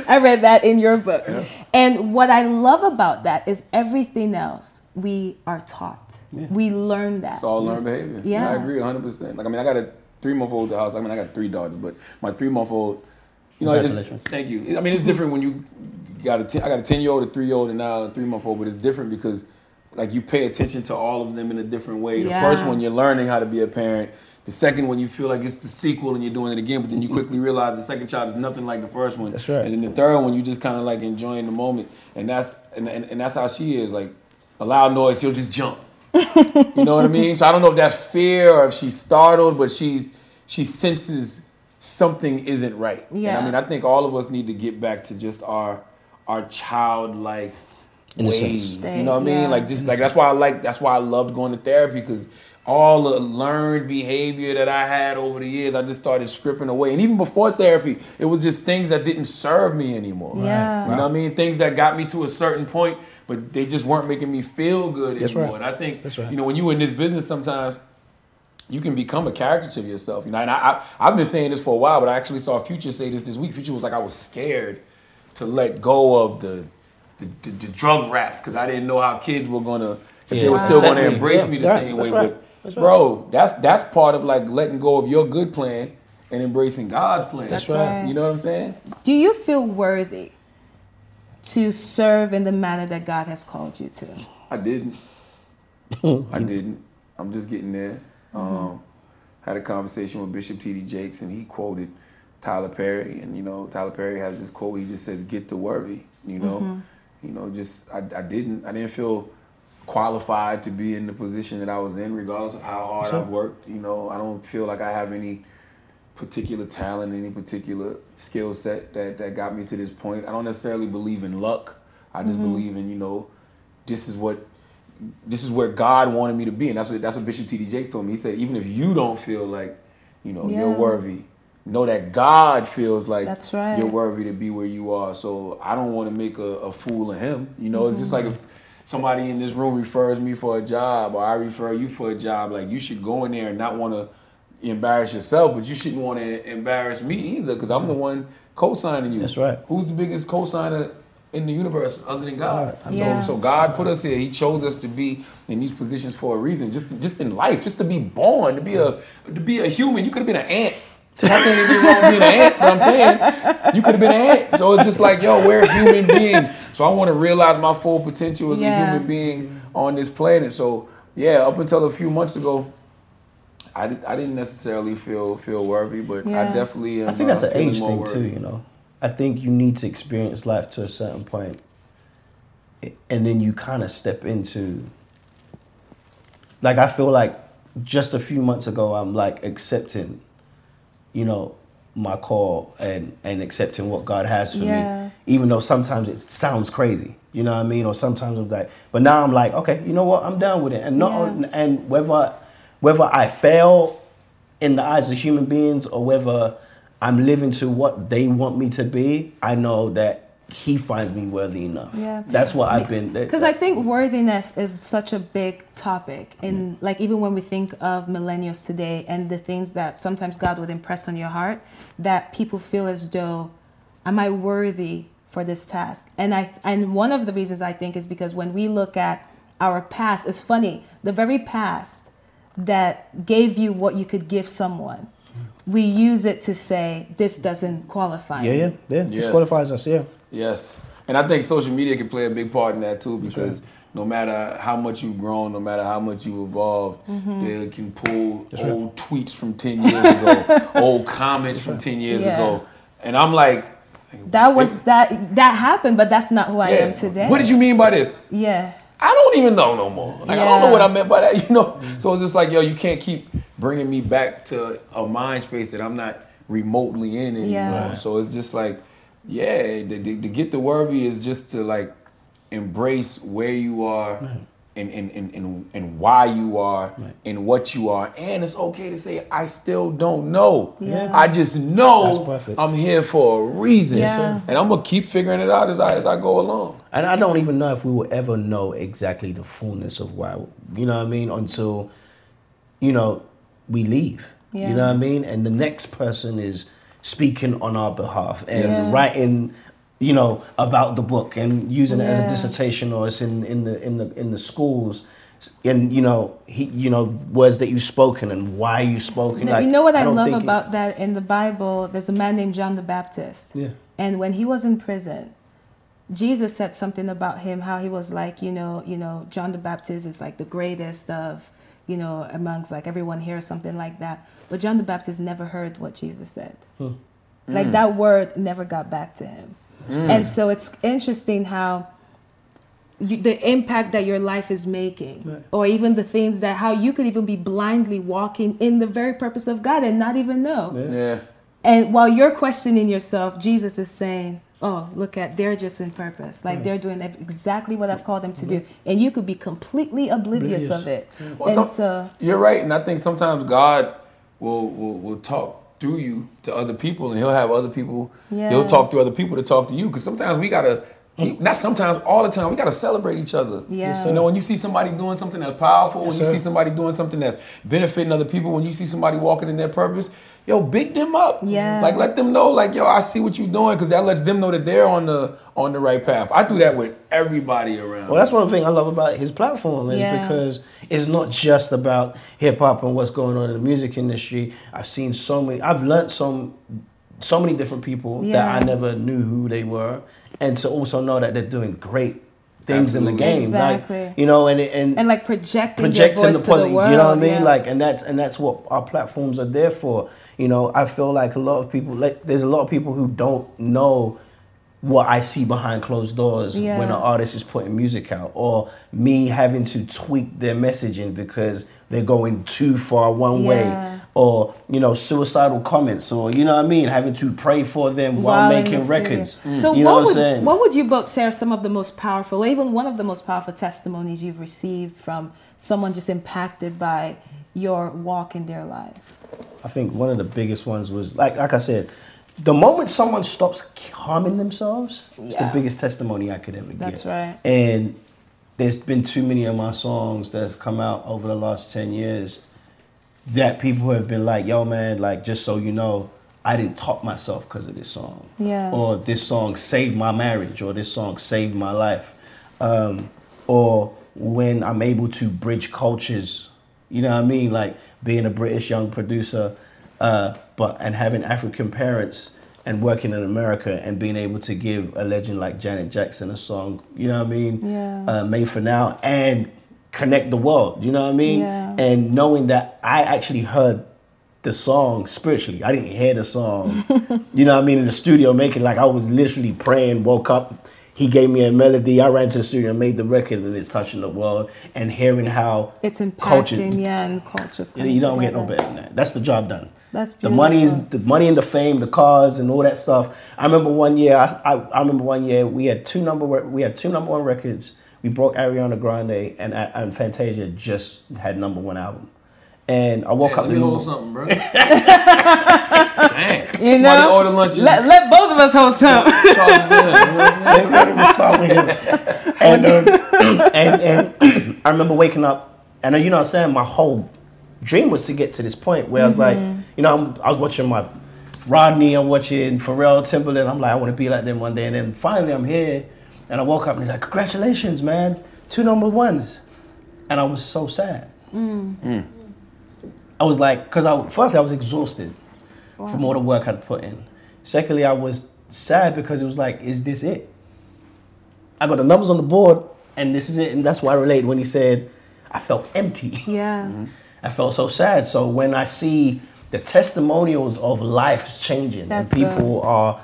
Speaker 1: I read that in your book. And what I love about that is everything else we are taught. We learn that.
Speaker 2: It's all learned behavior.
Speaker 1: Yeah.
Speaker 2: I agree 100%. Like, I mean, I got a three month old at the house. I mean, I got three daughters, but my three month old, you know,
Speaker 3: Congratulations.
Speaker 2: thank you. I mean, it's different when you got a 10, I got a 10 year old, a three year old, and now a three month old, but it's different because like you pay attention to all of them in a different way. The
Speaker 1: Yeah.
Speaker 2: first one, you're learning how to be a parent. The second one, you feel like it's the sequel and you're doing it again, but then you quickly realize the second child is nothing like the first one.
Speaker 3: That's right.
Speaker 2: And then the third one, you just kind of like enjoying the moment, and that's and, and, and that's how she is. Like a loud noise, she'll just jump. you know what I mean? So I don't know if that's fear or if she's startled, but she's she senses something isn't right. And
Speaker 1: Yeah.
Speaker 2: I mean, I think all of us need to get back to just our our childlike
Speaker 3: Innocence.
Speaker 2: ways. You know what I mean?
Speaker 1: Yeah.
Speaker 2: Like just like that's why I like that's why I loved going to therapy because all the learned behavior that I had over the years, I just started stripping away. And even before therapy, it was just things that didn't serve me anymore.
Speaker 1: Yeah.
Speaker 2: You know what I mean? Things that got me to a certain point, but they just weren't making me feel good
Speaker 3: That's
Speaker 2: anymore.
Speaker 3: right.
Speaker 2: And I think
Speaker 3: That's right.
Speaker 2: you know when you were in this business sometimes you can become a character to yourself. You know, and I, I I've been saying this for a while, but I actually saw Future say this this week. Future was like, I was scared to let go of the the, the, the drug raps because I didn't know how kids were gonna if they were still gonna embrace
Speaker 3: Yeah.
Speaker 2: me the
Speaker 3: Right.
Speaker 2: same
Speaker 3: That's
Speaker 2: way.
Speaker 3: right.
Speaker 2: But
Speaker 3: That's right.
Speaker 2: bro, that's that's part of like letting go of your good plan and embracing God's plan.
Speaker 1: That's
Speaker 3: right.
Speaker 1: right.
Speaker 2: You know what I'm saying?
Speaker 1: Do you feel worthy to serve in the manner that God has called you to?
Speaker 2: I didn't. I didn't. I'm just getting there. Mm-hmm. Um, had a conversation with Bishop T.D. Jakes, and he quoted Tyler Perry, and you know Tyler Perry has this quote. He just says, "Get to worthy." You know, mm-hmm. you know, just I, I didn't. I didn't feel qualified to be in the position that I was in, regardless of how hard. I've worked. You know, I don't feel like I have any particular talent, any particular skill set that, that got me to this point. I don't necessarily believe in luck. I just mm-hmm. believe in, you know, this is what this is where God wanted me to be. And that's what that's what Bishop T.D. Jakes told me. He said, even if you don't feel like, you know, you're worthy, know that God feels like
Speaker 1: That's right.
Speaker 2: you're worthy to be where you are. So I don't want to make a, a fool of him. You know, it's just like mm-hmm. if somebody in this room refers me for a job or I refer you for a job, like you should go in there and not want to embarrass yourself, but you shouldn't want to embarrass me either because I'm the mm. one co-signing you.
Speaker 3: That's right.
Speaker 2: Who's the biggest co-signer in the universe other than God?
Speaker 3: God.
Speaker 1: Yeah.
Speaker 2: So, so God put us here. He chose us to be in these positions for a reason. Just just in life, just to be born, to be a to be a human. You could have been an ant. Not saying anything wrong with being an ant, but I'm saying you could have been an ant. So it's just like, yo, we're human beings. So I want to realize my full potential as
Speaker 1: Yeah.
Speaker 2: a human being on this planet. So yeah, up until a few months ago, I, did, I didn't necessarily feel feel worthy, but I definitely am.
Speaker 3: I think that's
Speaker 2: uh,
Speaker 3: an age thing
Speaker 2: worthy.
Speaker 3: too, you know. I think you need to experience life to a certain and then you kind of step into. Like I feel like just a few months ago, I'm like accepting, you know, my call and and accepting what God has for
Speaker 1: Yeah.
Speaker 3: me, even though sometimes it sounds crazy, you know what I mean, or sometimes I'm like, but now I'm like, okay, you know what, I'm down with it, and not
Speaker 1: Yeah.
Speaker 3: and whether whether I fail in the eyes of human beings or whether I'm living to what they want me to be, I know that he finds me worthy enough.
Speaker 1: Yeah.
Speaker 3: That's what I've been.
Speaker 1: Because I think worthiness is such a big topic. In like even when we think of millennials today and the things that sometimes God would impress on your heart, that people feel as though, am I worthy for this task? And I and one of the reasons I think is because when we look at our past, it's funny, the very past that gave you what you could give someone, we use it to say this doesn't qualify.
Speaker 3: yeah,
Speaker 1: me."
Speaker 3: yeah, yeah.
Speaker 2: Yes.
Speaker 3: Disqualifies us. Yeah.
Speaker 2: Yes, and I think social media can play a big part in that too because no matter how much you've grown, no matter how much you've evolved,
Speaker 1: Mm-hmm.
Speaker 2: they can pull old tweets from ten years ago, old comments from ten years
Speaker 1: Yeah.
Speaker 2: ago, and I'm like,
Speaker 1: That was that that happened, but that's not who I
Speaker 2: yeah,
Speaker 1: am today.
Speaker 2: what did you mean by this?
Speaker 1: Yeah.
Speaker 2: I don't even know no more. Like I don't know what I meant by that, you know. So it's just like, yo, you can't keep bringing me back to a mind space that I'm not remotely in anymore.
Speaker 1: Yeah. Right.
Speaker 2: So it's just like, yeah, the, the, to get the worthy is just to like embrace where you are. And, and, and, and, and why you are and what you are. And it's okay to say, I still don't know.
Speaker 1: Yeah.
Speaker 2: I just know I'm here for a reason.
Speaker 1: Yeah.
Speaker 2: And I'm going to keep figuring it out as I, as I go along.
Speaker 3: And I don't even know if we will ever know exactly the fullness of why, you know what I mean, until, you know, we leave.
Speaker 1: Yeah.
Speaker 3: You know what I mean? And the next person is speaking on our behalf and
Speaker 1: Yes.
Speaker 3: writing, you know, about the book and using it as a dissertation or it's in, in the in the in the schools. And you know, he you know, words that you've spoken and why you spoken. Like,
Speaker 1: you know what I,
Speaker 3: don't
Speaker 1: love
Speaker 3: think it-
Speaker 1: about that in the Bible? There's a man named John the Baptist.
Speaker 3: Yeah.
Speaker 1: And when he was in prison, Jesus said something about him, how he was like, you know, you know, John the Baptist is like the greatest of, you know, amongst like everyone here, or something like that. But John the Baptist never heard what Jesus said.
Speaker 3: Hmm.
Speaker 1: Like mm. that word never got back to him. Mm. And so it's interesting how you, the impact that your life is making,
Speaker 3: Right.
Speaker 1: or even the things that how you could even be blindly walking in the very purpose of God and not even know.
Speaker 3: Yeah.
Speaker 2: Yeah.
Speaker 1: And while you're questioning yourself, Jesus is saying, "Oh, look at they're just in purpose. Like they're doing exactly what I've called them to do." And you could be completely oblivious,
Speaker 3: Oblivious.
Speaker 1: of it.
Speaker 2: Well,
Speaker 1: and
Speaker 2: some-
Speaker 1: so,
Speaker 2: You're right, and I think sometimes God will will, will talk through you to other people, and He'll have other people.
Speaker 1: Yeah.
Speaker 2: He'll talk to other people to talk to you, because sometimes we gotta. Not sometimes, all the time. We gotta celebrate each other.
Speaker 1: Yeah. Yes,
Speaker 2: you know, when you see somebody doing something that's powerful,
Speaker 3: Yes,
Speaker 2: when you
Speaker 3: sir.
Speaker 2: see somebody doing something that's benefiting other people, when you see somebody walking in their purpose, yo, big them up.
Speaker 1: Yeah.
Speaker 2: Like let them know, like yo, I see what you're doing, because that lets them know that they're on the on the right path. I do that with everybody around.
Speaker 3: Well, that's one thing I love about his platform is
Speaker 1: Yeah.
Speaker 3: because it's not just about hip hop and what's going on in the music industry. I've seen so many. I've learned some, so many different people
Speaker 1: Yeah.
Speaker 3: that I never knew who they were, and to also know that they're doing great things in the game.
Speaker 1: Exactly.
Speaker 3: Like you know, and and
Speaker 1: and like projecting,
Speaker 3: projecting the positive.
Speaker 1: the world.
Speaker 3: you know what I mean?
Speaker 1: yeah.
Speaker 3: Like, and that's and that's what our platforms are there for. You know, I feel like a lot of people, like, there's a lot of people who don't know what I see behind closed doors
Speaker 1: Yeah.
Speaker 3: when an artist is putting music out, or me having to tweak their messaging because they're going too far one
Speaker 1: Yeah.
Speaker 3: way, or you know, suicidal comments, or you know what I mean, having to pray for them while,
Speaker 1: While
Speaker 3: making records.
Speaker 1: studio. So mm,
Speaker 3: you know
Speaker 1: what would what would you both say are some of the most powerful, or even one of the most powerful testimonies you've received from someone just impacted by your walk in their life?
Speaker 3: I think one of the biggest ones was like like I said, the moment someone stops harming themselves, it's the biggest testimony I could ever get.
Speaker 1: That's right.
Speaker 3: And there's been too many of my songs that have come out over the last ten years that people have been like, "Yo, man, like just so you know." I didn't top myself because of this song.
Speaker 1: Yeah.
Speaker 3: Or this song saved my marriage, or this song saved my life. Um, or when I'm able to bridge cultures, you know what I mean? Like being a British young producer, uh, but and having African parents and working in America and being able to give a legend like Janet Jackson a song, you know what I mean?
Speaker 1: Yeah.
Speaker 3: Uh, made for now and connect the world, you know what I mean?
Speaker 1: Yeah.
Speaker 3: And knowing that I actually heard the song spiritually. I didn't hear the song, you know what I mean, in the studio making like I was literally praying, woke up, he gave me a melody, I ran to the studio and made the record and it's touching the world and hearing how
Speaker 1: It's impacting,
Speaker 3: culture
Speaker 1: yeah, and cultures.
Speaker 3: you, know, you don't
Speaker 1: coming
Speaker 3: get no better than that. That's the job done.
Speaker 1: That's
Speaker 3: the money is the money and the fame, the cars and all that stuff. I remember one year. I, I, I remember one year we had two number we had two number one records. We broke Ariana Grande and and Fantasia just had number one album. And I woke
Speaker 2: Hey,
Speaker 3: up
Speaker 2: let
Speaker 3: in
Speaker 2: me
Speaker 3: the
Speaker 2: hold
Speaker 3: morning.
Speaker 2: something, bro. Dang.
Speaker 1: You
Speaker 2: Somebody
Speaker 1: know,
Speaker 2: order lunch.
Speaker 1: let, let both of us hold some.
Speaker 2: charge them, you know what I'm saying?
Speaker 3: They couldn't even stop me. and, um, and and I remember waking up, and uh, you know what I'm saying. My whole dream was to get to this point where I was like, mm-hmm. you know, I'm, I was watching my Rodney, I'm watching Pharrell, Timbaland. I'm like, I want to be like them one day. And then finally, I'm here, and I woke up and he's like, congratulations, man, two number ones, and I was so sad. Mm. Mm. I was like, because I firstly I was exhausted from all the work I'd put in. Secondly, I was sad because it was like, is this it? I got the numbers on the board, and this is it. And that's why I relate when he said, I felt empty.
Speaker 1: yeah. Mm-hmm.
Speaker 3: I felt so sad. So when I see the testimonials of lives changing
Speaker 1: That's
Speaker 3: and people are,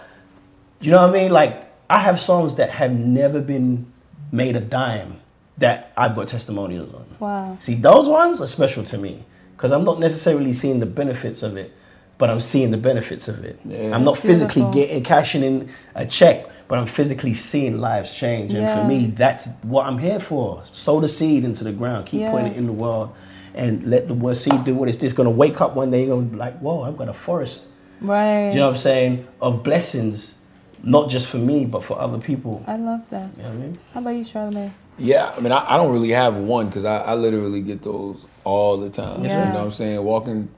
Speaker 3: you know what I mean? Like I have songs that have never been made a dime that I've got testimonials on.
Speaker 1: Wow.
Speaker 3: See, those ones are special to me because I'm not necessarily seeing the benefits of it, but I'm seeing the benefits of it.
Speaker 2: Yeah.
Speaker 3: I'm not
Speaker 1: That's
Speaker 3: physically
Speaker 1: beautiful.
Speaker 3: getting cashing in a check, but I'm physically seeing lives change. And for me, that's what I'm here for. Sow the seed into the ground, keep
Speaker 1: Yeah.
Speaker 3: putting it in the world, and let the word seed do what it's. It's gonna wake up one day. You're gonna be like, whoa, I've got a forest.
Speaker 1: Right.
Speaker 3: You know what I'm saying? Of blessings, not just for me, but for other people.
Speaker 1: I love that.
Speaker 3: You know what I mean?
Speaker 1: How about you, Charlamagne?
Speaker 2: Yeah, I mean, I, I don't really have one because I, I literally get those all the time.
Speaker 1: Yeah.
Speaker 2: You know what I'm saying? Walking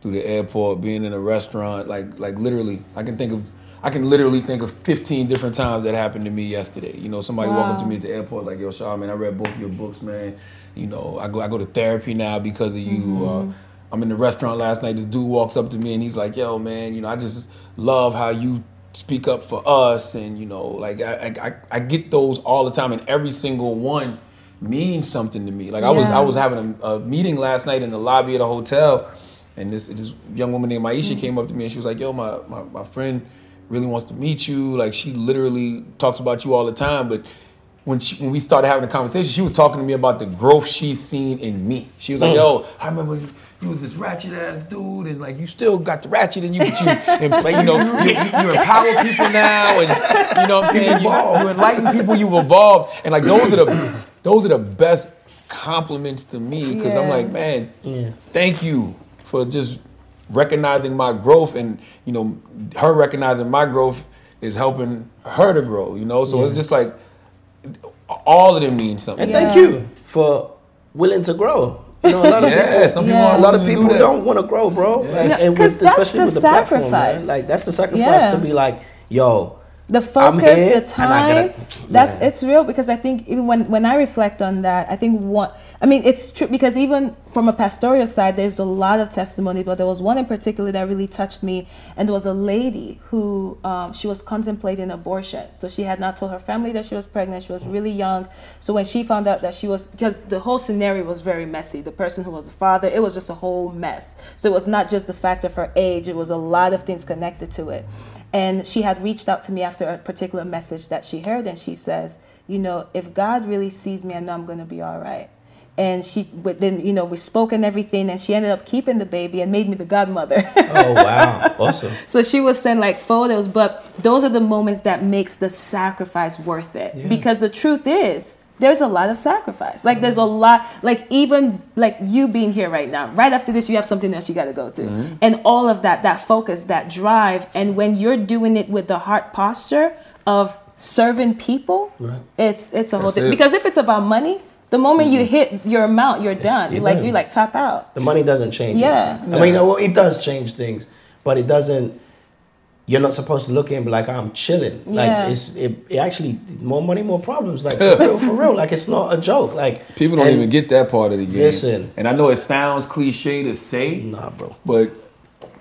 Speaker 2: through the airport, being in a restaurant, like like literally, I can think of, I can literally think of 15 different times that happened to me yesterday. You know, somebody walked up to me at the airport like, "Yo, Shaw, man, I read both of your books, man. You know, I go I go to therapy now because of you."
Speaker 1: Mm-hmm.
Speaker 2: Uh, I'm in the restaurant last night. This dude walks up to me and he's like, "Yo, man, you know, I just love how you." speak up for us, and you know, like I, I, I get those all the time, and every single one means something to me. Like I was, I was having a, a meeting last night in the lobby of the hotel, and this this young woman named Aisha
Speaker 1: Mm-hmm.
Speaker 2: came up to me and she was like, "Yo, my, my my friend really wants to meet you. Like she literally talks about you all the time, but." When, she, when we started having a conversation, she was talking to me about the growth she's seen in me. She was like, mm. "Yo, I remember you, you was this ratchet ass dude, and like you still got the ratchet in you, but you, and, like, you know, you, you, you empower people now, and you know what I'm saying. You, you enlighten people, you've evolved, and like those are the those are the best compliments to me because I'm like, man,
Speaker 3: Yeah.
Speaker 2: thank you for just recognizing my growth, and you know, her recognizing my growth is helping her to grow. You know, so it's just like all of them mean something.
Speaker 3: And
Speaker 1: Yeah.
Speaker 3: thank you for willing to grow. You know, a lot of
Speaker 2: Yeah,
Speaker 3: people,
Speaker 1: Yeah.
Speaker 3: a lot of people
Speaker 2: do
Speaker 3: don't want to grow, bro. Like,
Speaker 1: No,
Speaker 3: and
Speaker 1: 'cause
Speaker 3: with,
Speaker 1: that's
Speaker 3: especially
Speaker 1: the
Speaker 3: with the platform, man.
Speaker 1: sacrifice.
Speaker 3: Like that's the sacrifice
Speaker 1: Yeah.
Speaker 3: to be like, yo,
Speaker 1: the focus, the time. that's
Speaker 3: Yeah.
Speaker 1: it's real because I think even when when I reflect on that, I think one. I mean, it's true because even from a pastoral side, there's a lot of testimony, but there was one in particular that really touched me, and there was a lady who um, she was contemplating abortion. So she had not told her family that she was pregnant. She was really young. So when she found out that she was, because the whole scenario was very messy. The person who was the father, it was just a whole mess. So it was not just the fact of her age; it was a lot of things connected to it. And she had reached out to me after a particular message that she heard, and she says, You know, if God really sees me, I know I'm going to be all right. And she, but then, you know, we spoke and everything, and she ended up keeping the baby and made me the godmother.
Speaker 3: oh wow, awesome.
Speaker 1: so she would send like photos, but those are the moments that makes the sacrifice worth it. Because the truth is, there's a lot of sacrifice. Like there's a mm-hmm. lot, like even like you being here right now. Right after this, you have something else you got to go to, mm-hmm. and all of that, that focus, that drive, and when you're doing it with the heart posture of serving people,
Speaker 3: Right.
Speaker 1: it's it's a whole thing.
Speaker 2: it.
Speaker 1: Because if it's about money, the moment you mm-hmm. hit your amount, you're done.
Speaker 3: you're
Speaker 1: like
Speaker 3: done.
Speaker 1: you like top out.
Speaker 3: The money doesn't change.
Speaker 1: Yeah.
Speaker 3: anything. I mean, well, it does change things, but it doesn't. You're not supposed to look in and be like, I'm chilling. Like
Speaker 1: Yeah.
Speaker 3: it's it, it actually more money, more problems. Like for real, for real. Like it's not a joke. Like
Speaker 2: People don't
Speaker 3: and-
Speaker 2: even get that part of the game.
Speaker 3: Listen.
Speaker 2: and I know it sounds cliche to say,
Speaker 3: Nah, bro.
Speaker 2: but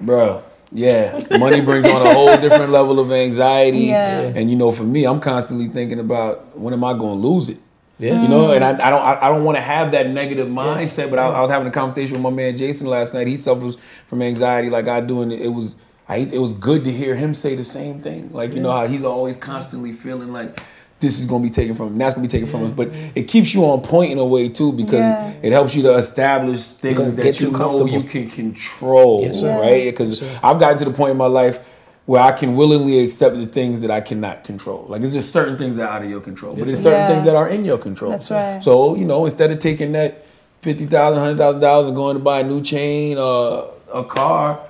Speaker 2: bruh, yeah, money brings on a whole different level of anxiety.
Speaker 1: Yeah.
Speaker 2: And you know, for me, I'm constantly thinking about when am I going to lose it.
Speaker 3: Yeah.
Speaker 2: You know, and I, mm. I don't I, I don't want to have that negative mindset. Yeah. But I, I was having a conversation with my man Jason last night. He suffers from anxiety like I do, and it was I, it was good to hear him say the same thing. Like you know how he's always constantly feeling like this is gonna be taken from him, that's gonna be taken from us. But it keeps you on point in a way too because
Speaker 1: Yeah.
Speaker 2: it helps you to establish things
Speaker 3: Because
Speaker 2: that you
Speaker 3: you
Speaker 2: know you can control,
Speaker 3: Yes,
Speaker 2: right? Because I've gotten to the point in my life where I can willingly accept the things that I cannot control. Like there's just certain things that are out of your control, but there's certain
Speaker 1: Yeah.
Speaker 2: things that are in your control.
Speaker 1: That's right.
Speaker 2: So you know, instead of taking that fifty thousand, hundred thousand dollars and going to buy a new chain or a car,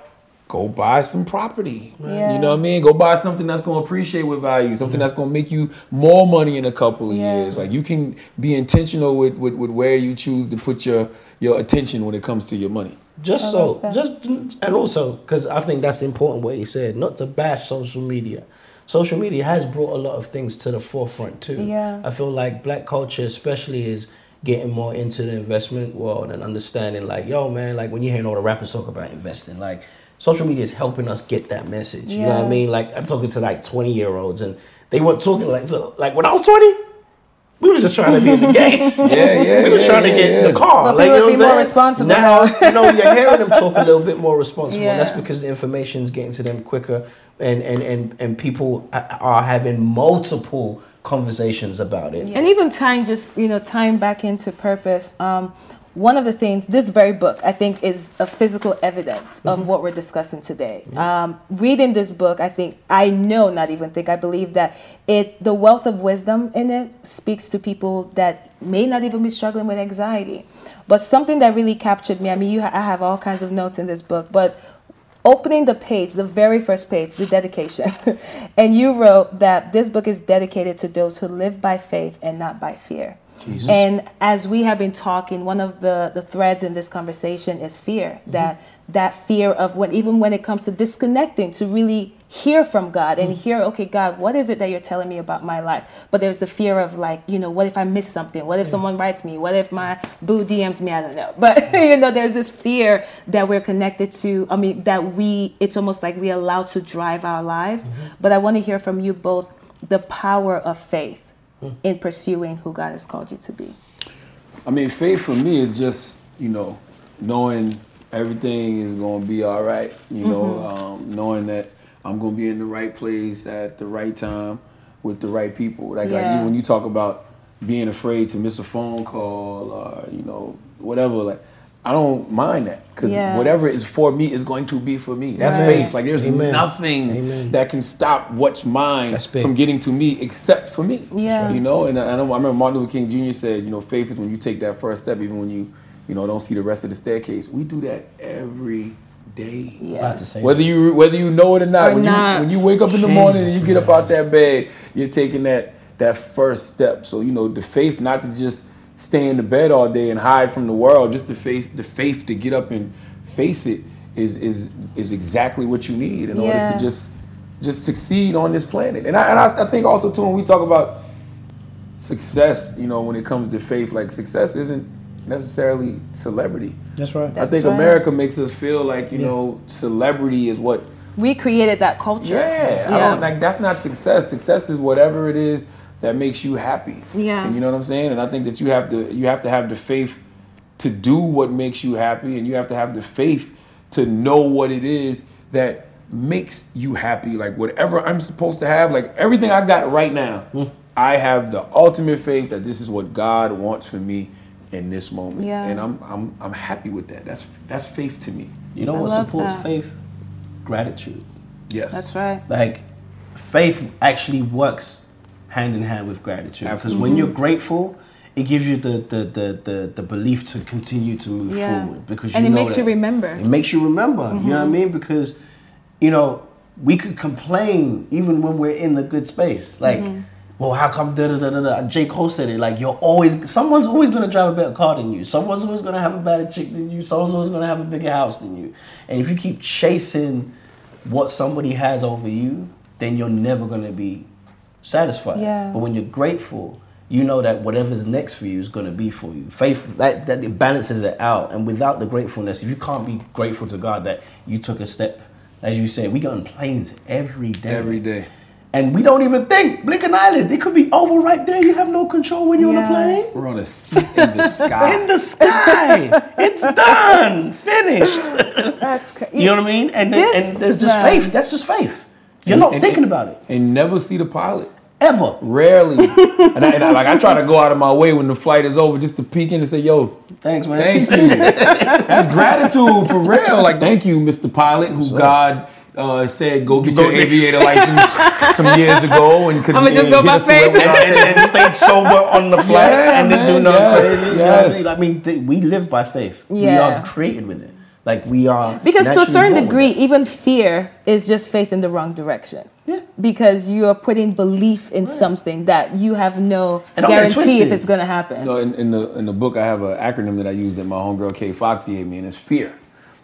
Speaker 2: go buy some property.
Speaker 1: Yeah.
Speaker 2: You know what I mean? Go buy something that's going to appreciate with value, something that's going to make you more money in a couple of
Speaker 1: Yeah.
Speaker 2: years. Like you can be intentional with, with, with where you choose to put your your attention when it comes to your money.
Speaker 3: Just so,
Speaker 1: like
Speaker 3: just and also because I think that's important what he said. Not to bash social media. Social media has brought a lot of things to the forefront too.
Speaker 1: Yeah.
Speaker 3: I feel like black culture, especially, is getting more into the investment world and understanding. Like, yo, man, like when you're hearing all the rappers talk about investing, like social media is helping us get that message. You know what I mean? Like I'm talking to like 20 year olds and they weren't talking like to, like when I was 20. We were just trying to be in the game.
Speaker 2: Yeah, yeah.
Speaker 3: we were
Speaker 2: yeah,
Speaker 3: trying to get
Speaker 2: yeah.
Speaker 3: the car.
Speaker 1: But
Speaker 3: like, you know
Speaker 1: be
Speaker 3: what
Speaker 1: more responsible
Speaker 3: Now, you know, you're hearing them talk a little bit more responsible.
Speaker 1: Yeah.
Speaker 3: And that's because the information's getting to them quicker, and and and and people are having multiple conversations about it.
Speaker 1: And even tying just you know tying back into purpose. Um, one of the things this very book I think is a physical evidence of what we're discussing today. Um, reading this book, I think I know, not even think I believe that it the wealth of wisdom in it speaks to people that may not even be struggling with anxiety. But something that really captured me. I mean, you ha- I have all kinds of notes in this book, but opening the page, the very first page, the dedication, and you wrote that this book is dedicated to those who live by faith and not by fear. And as we have been talking, one of the, the threads in this conversation is fear. Mm-hmm. That that fear of when even when it comes to disconnecting, to really hear from God and mm-hmm. hear, okay, God, what is it that you're telling me about my life? But there's the fear of like, you know, what if I miss something? What if someone writes me? What if my boo DMs me? I don't know. But you know, there's this fear that we're connected to. I mean, that we it's almost like we allow to drive our lives. Mm-hmm. But I want to hear from you both the power of faith in pursuing who God has called you to be.
Speaker 2: I mean, faith for me is just you know knowing everything is going to be all right. You know, um, knowing that I'm going to be in the right place at the right time with the right people. Like, like even when you talk about being afraid to miss a phone call, or you know, whatever. Like, I don't mind that because
Speaker 1: Yeah.
Speaker 2: whatever is for me is going to be for me. That's
Speaker 1: Right.
Speaker 2: faith. Like, there's
Speaker 3: Amen.
Speaker 2: nothing
Speaker 3: Amen.
Speaker 2: that can stop what's mine from getting to me except for me.
Speaker 1: Yeah.
Speaker 2: You know, and I, I remember Martin Luther King Jr. said, you know, faith is when you take that first step, even when you, you know, don't see the rest of the staircase. We do that every day.
Speaker 1: Yeah.
Speaker 3: About to say
Speaker 2: Whether you whether you know it or not,
Speaker 1: Or
Speaker 2: when
Speaker 1: not.
Speaker 2: you when you wake up in the morning and you
Speaker 3: Jesus,
Speaker 2: get up out that bed, you're taking that that first step. So you know the faith, not to just stay in the bed all day and hide from the world, just the faith, the faith to get up and face it is is is exactly what you need in order to just just succeed on this planet. And I, and I, I think also too when we talk about success, you know, when it comes to faith, like success isn't necessarily celebrity.
Speaker 3: That's right.
Speaker 2: I think
Speaker 1: right.
Speaker 2: America makes us feel like you
Speaker 3: Yeah.
Speaker 2: know celebrity is what.
Speaker 1: We created that culture.
Speaker 2: Yeah, I don't like that's not success. Success is whatever it is that makes you happy.
Speaker 1: Yeah.
Speaker 2: and you know what I'm saying. And I think that you have to you have to have the faith to do what makes you happy, and you have to have the faith to know what it is that makes you happy. Like whatever I'm supposed to have, like everything I got right now, hmm. I have the ultimate faith that this is what God wants for me in this moment,
Speaker 1: Yeah.
Speaker 2: and I'm I'm I'm happy with that. That's that's faith to me.
Speaker 3: You know
Speaker 1: I
Speaker 3: what supports
Speaker 1: that.
Speaker 3: faith? Gratitude.
Speaker 2: Yes,
Speaker 1: That's right.
Speaker 3: Like, faith actually works hand in hand with gratitude. Because when you're grateful, it gives you the the, the, the, the belief to continue to move
Speaker 1: Yeah.
Speaker 3: forward. Because
Speaker 1: And it makes you remember. Mm-hmm.
Speaker 3: It makes you remember. You know what I mean? Because, you know, we could complain even when we're in the good space. Like,
Speaker 1: Mm-hmm.
Speaker 3: well, how come da da da da da? J. Cole said it. Like, you're always, someone's always gonna drive a better car than you. Someone's always gonna have a better chick than you. Someone's always gonna have a bigger house than you. And if you keep chasing what somebody has over you, then you're never gonna be satisfied.
Speaker 1: Yeah.
Speaker 3: But when you're grateful, you know that whatever's next for you is going to be for you. Faith that that it balances it out. And without the gratefulness, if you can't be grateful to God that you took a step, as you said, we go on planes every day.
Speaker 2: every day.
Speaker 3: And we don't even think. Blinken Island, it could be over right there. You have no control when you're
Speaker 1: Yeah.
Speaker 3: on a plane.
Speaker 2: We're on a seat in the sky.
Speaker 3: In the sky, it's done, finished.
Speaker 1: That's crazy.
Speaker 3: You know what I mean? And
Speaker 1: This,
Speaker 3: and there's just
Speaker 1: man.
Speaker 3: faith. That's just faith. You're
Speaker 2: And-
Speaker 3: not
Speaker 2: and-
Speaker 3: thinking
Speaker 2: and-
Speaker 3: about it
Speaker 2: and never see the pilot.
Speaker 3: Ever.
Speaker 2: Rarely. and, I, and I, like I try to go out of my way when the flight is over just to peek in and say, "Yo,
Speaker 3: Thanks, man.
Speaker 2: thank you." That's gratitude for real. Like, thank you, Mr. Pilot, who
Speaker 3: right.
Speaker 2: God uh, said go get
Speaker 3: Go
Speaker 2: your
Speaker 3: get-
Speaker 2: aviator license some years ago, and could
Speaker 1: I'ma just go by
Speaker 2: to where we
Speaker 1: faith.
Speaker 2: are
Speaker 3: and,
Speaker 2: today.
Speaker 3: and stayed sober on the flight
Speaker 2: Yeah,
Speaker 3: and didn't do nothing
Speaker 2: yes,
Speaker 3: crazy. you know I mean? I mean, th- we live by faith. We are created with it. Like we are.
Speaker 1: Because to a certain degree, even fear is just faith in the wrong direction.
Speaker 3: Yeah.
Speaker 1: Because you are putting belief in something that you have no
Speaker 3: And don't get it
Speaker 1: guarantee if it's going to happen.
Speaker 2: You know, in, in the in the book, I have an acronym that I use that my homegirl Kay Fox gave me, and it's fear.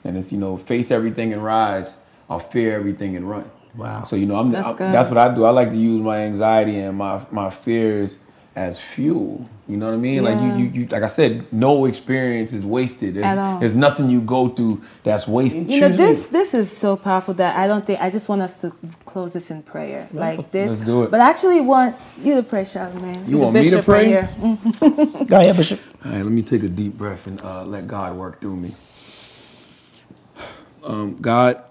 Speaker 2: And it's you know, face everything and rise, or fear everything and run.
Speaker 3: Wow.
Speaker 2: So you know, I'm
Speaker 1: That's
Speaker 2: I-
Speaker 1: good.
Speaker 2: that's what I do. I like to use my anxiety and my my fears as fuel. You know what I mean? Like you, you, you, like I said, no experience is wasted. There's,
Speaker 1: At all.
Speaker 2: there's nothing you go through that's wasted.
Speaker 1: you know this
Speaker 3: you.
Speaker 1: this is so powerful that I don't think I just want us to close this in prayer like this.
Speaker 2: Let's do it.
Speaker 1: But I actually want you to pray, Charlamagne.
Speaker 2: You
Speaker 1: The
Speaker 2: want me to
Speaker 1: bishop right
Speaker 2: pray?
Speaker 1: Mm.
Speaker 3: Go ahead, Bishop.
Speaker 2: All right, let me take a deep breath and uh, let God work through me. Um, God,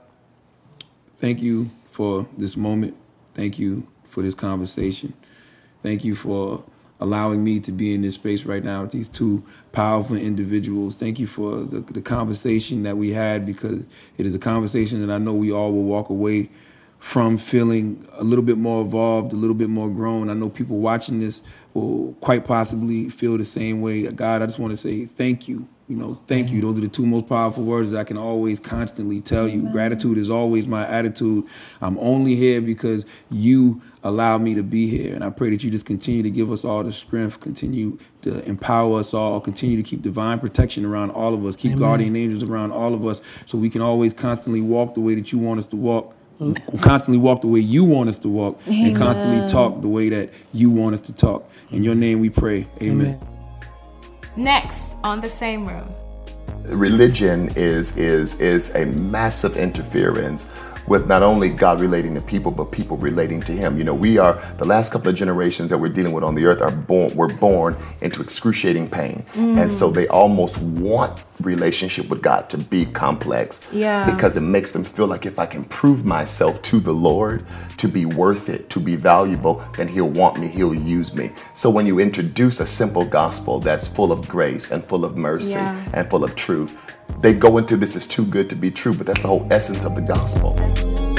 Speaker 2: thank you for this moment. Thank you for this conversation. Thank you for allowing me to be in this space right now with these two powerful individuals. Thank you for the, the conversation that we had because it is a conversation that I know we all will walk away from feeling a little bit more evolved, a little bit more grown. I know people watching this will quite possibly feel the same way. God, I just want to say thank you. You know, thank you. Those are the two most powerful words that I can always constantly tell you. Gratitude is always my attitude. I'm only here because you allow me to be here. And I pray that you just continue to give us all the strength, continue to empower us all, continue to keep divine protection around all of us, keep guardian angels around all of us so we can always constantly walk the way that you want us to walk constantly walk the way you want us to walk, and constantly talk the way that you want us to talk. In your name we pray. Amen.
Speaker 1: Next on the same room.
Speaker 4: religion is is is a massive interference with not only God relating to people, but people relating to Him. You know, we are the last couple of generations that we're dealing with on the earth are born were born into excruciating pain, and so they almost want relationship with God to be complex.
Speaker 1: Yeah.
Speaker 4: Because it makes them feel like if I can prove myself to the Lord to be worth it, to be valuable, then He'll want me, He'll use me. So when you introduce a simple gospel that's full of grace and full of mercy
Speaker 1: Yeah.
Speaker 4: and full of truth, they go into this is too good to be true, but that's the whole essence of the gospel.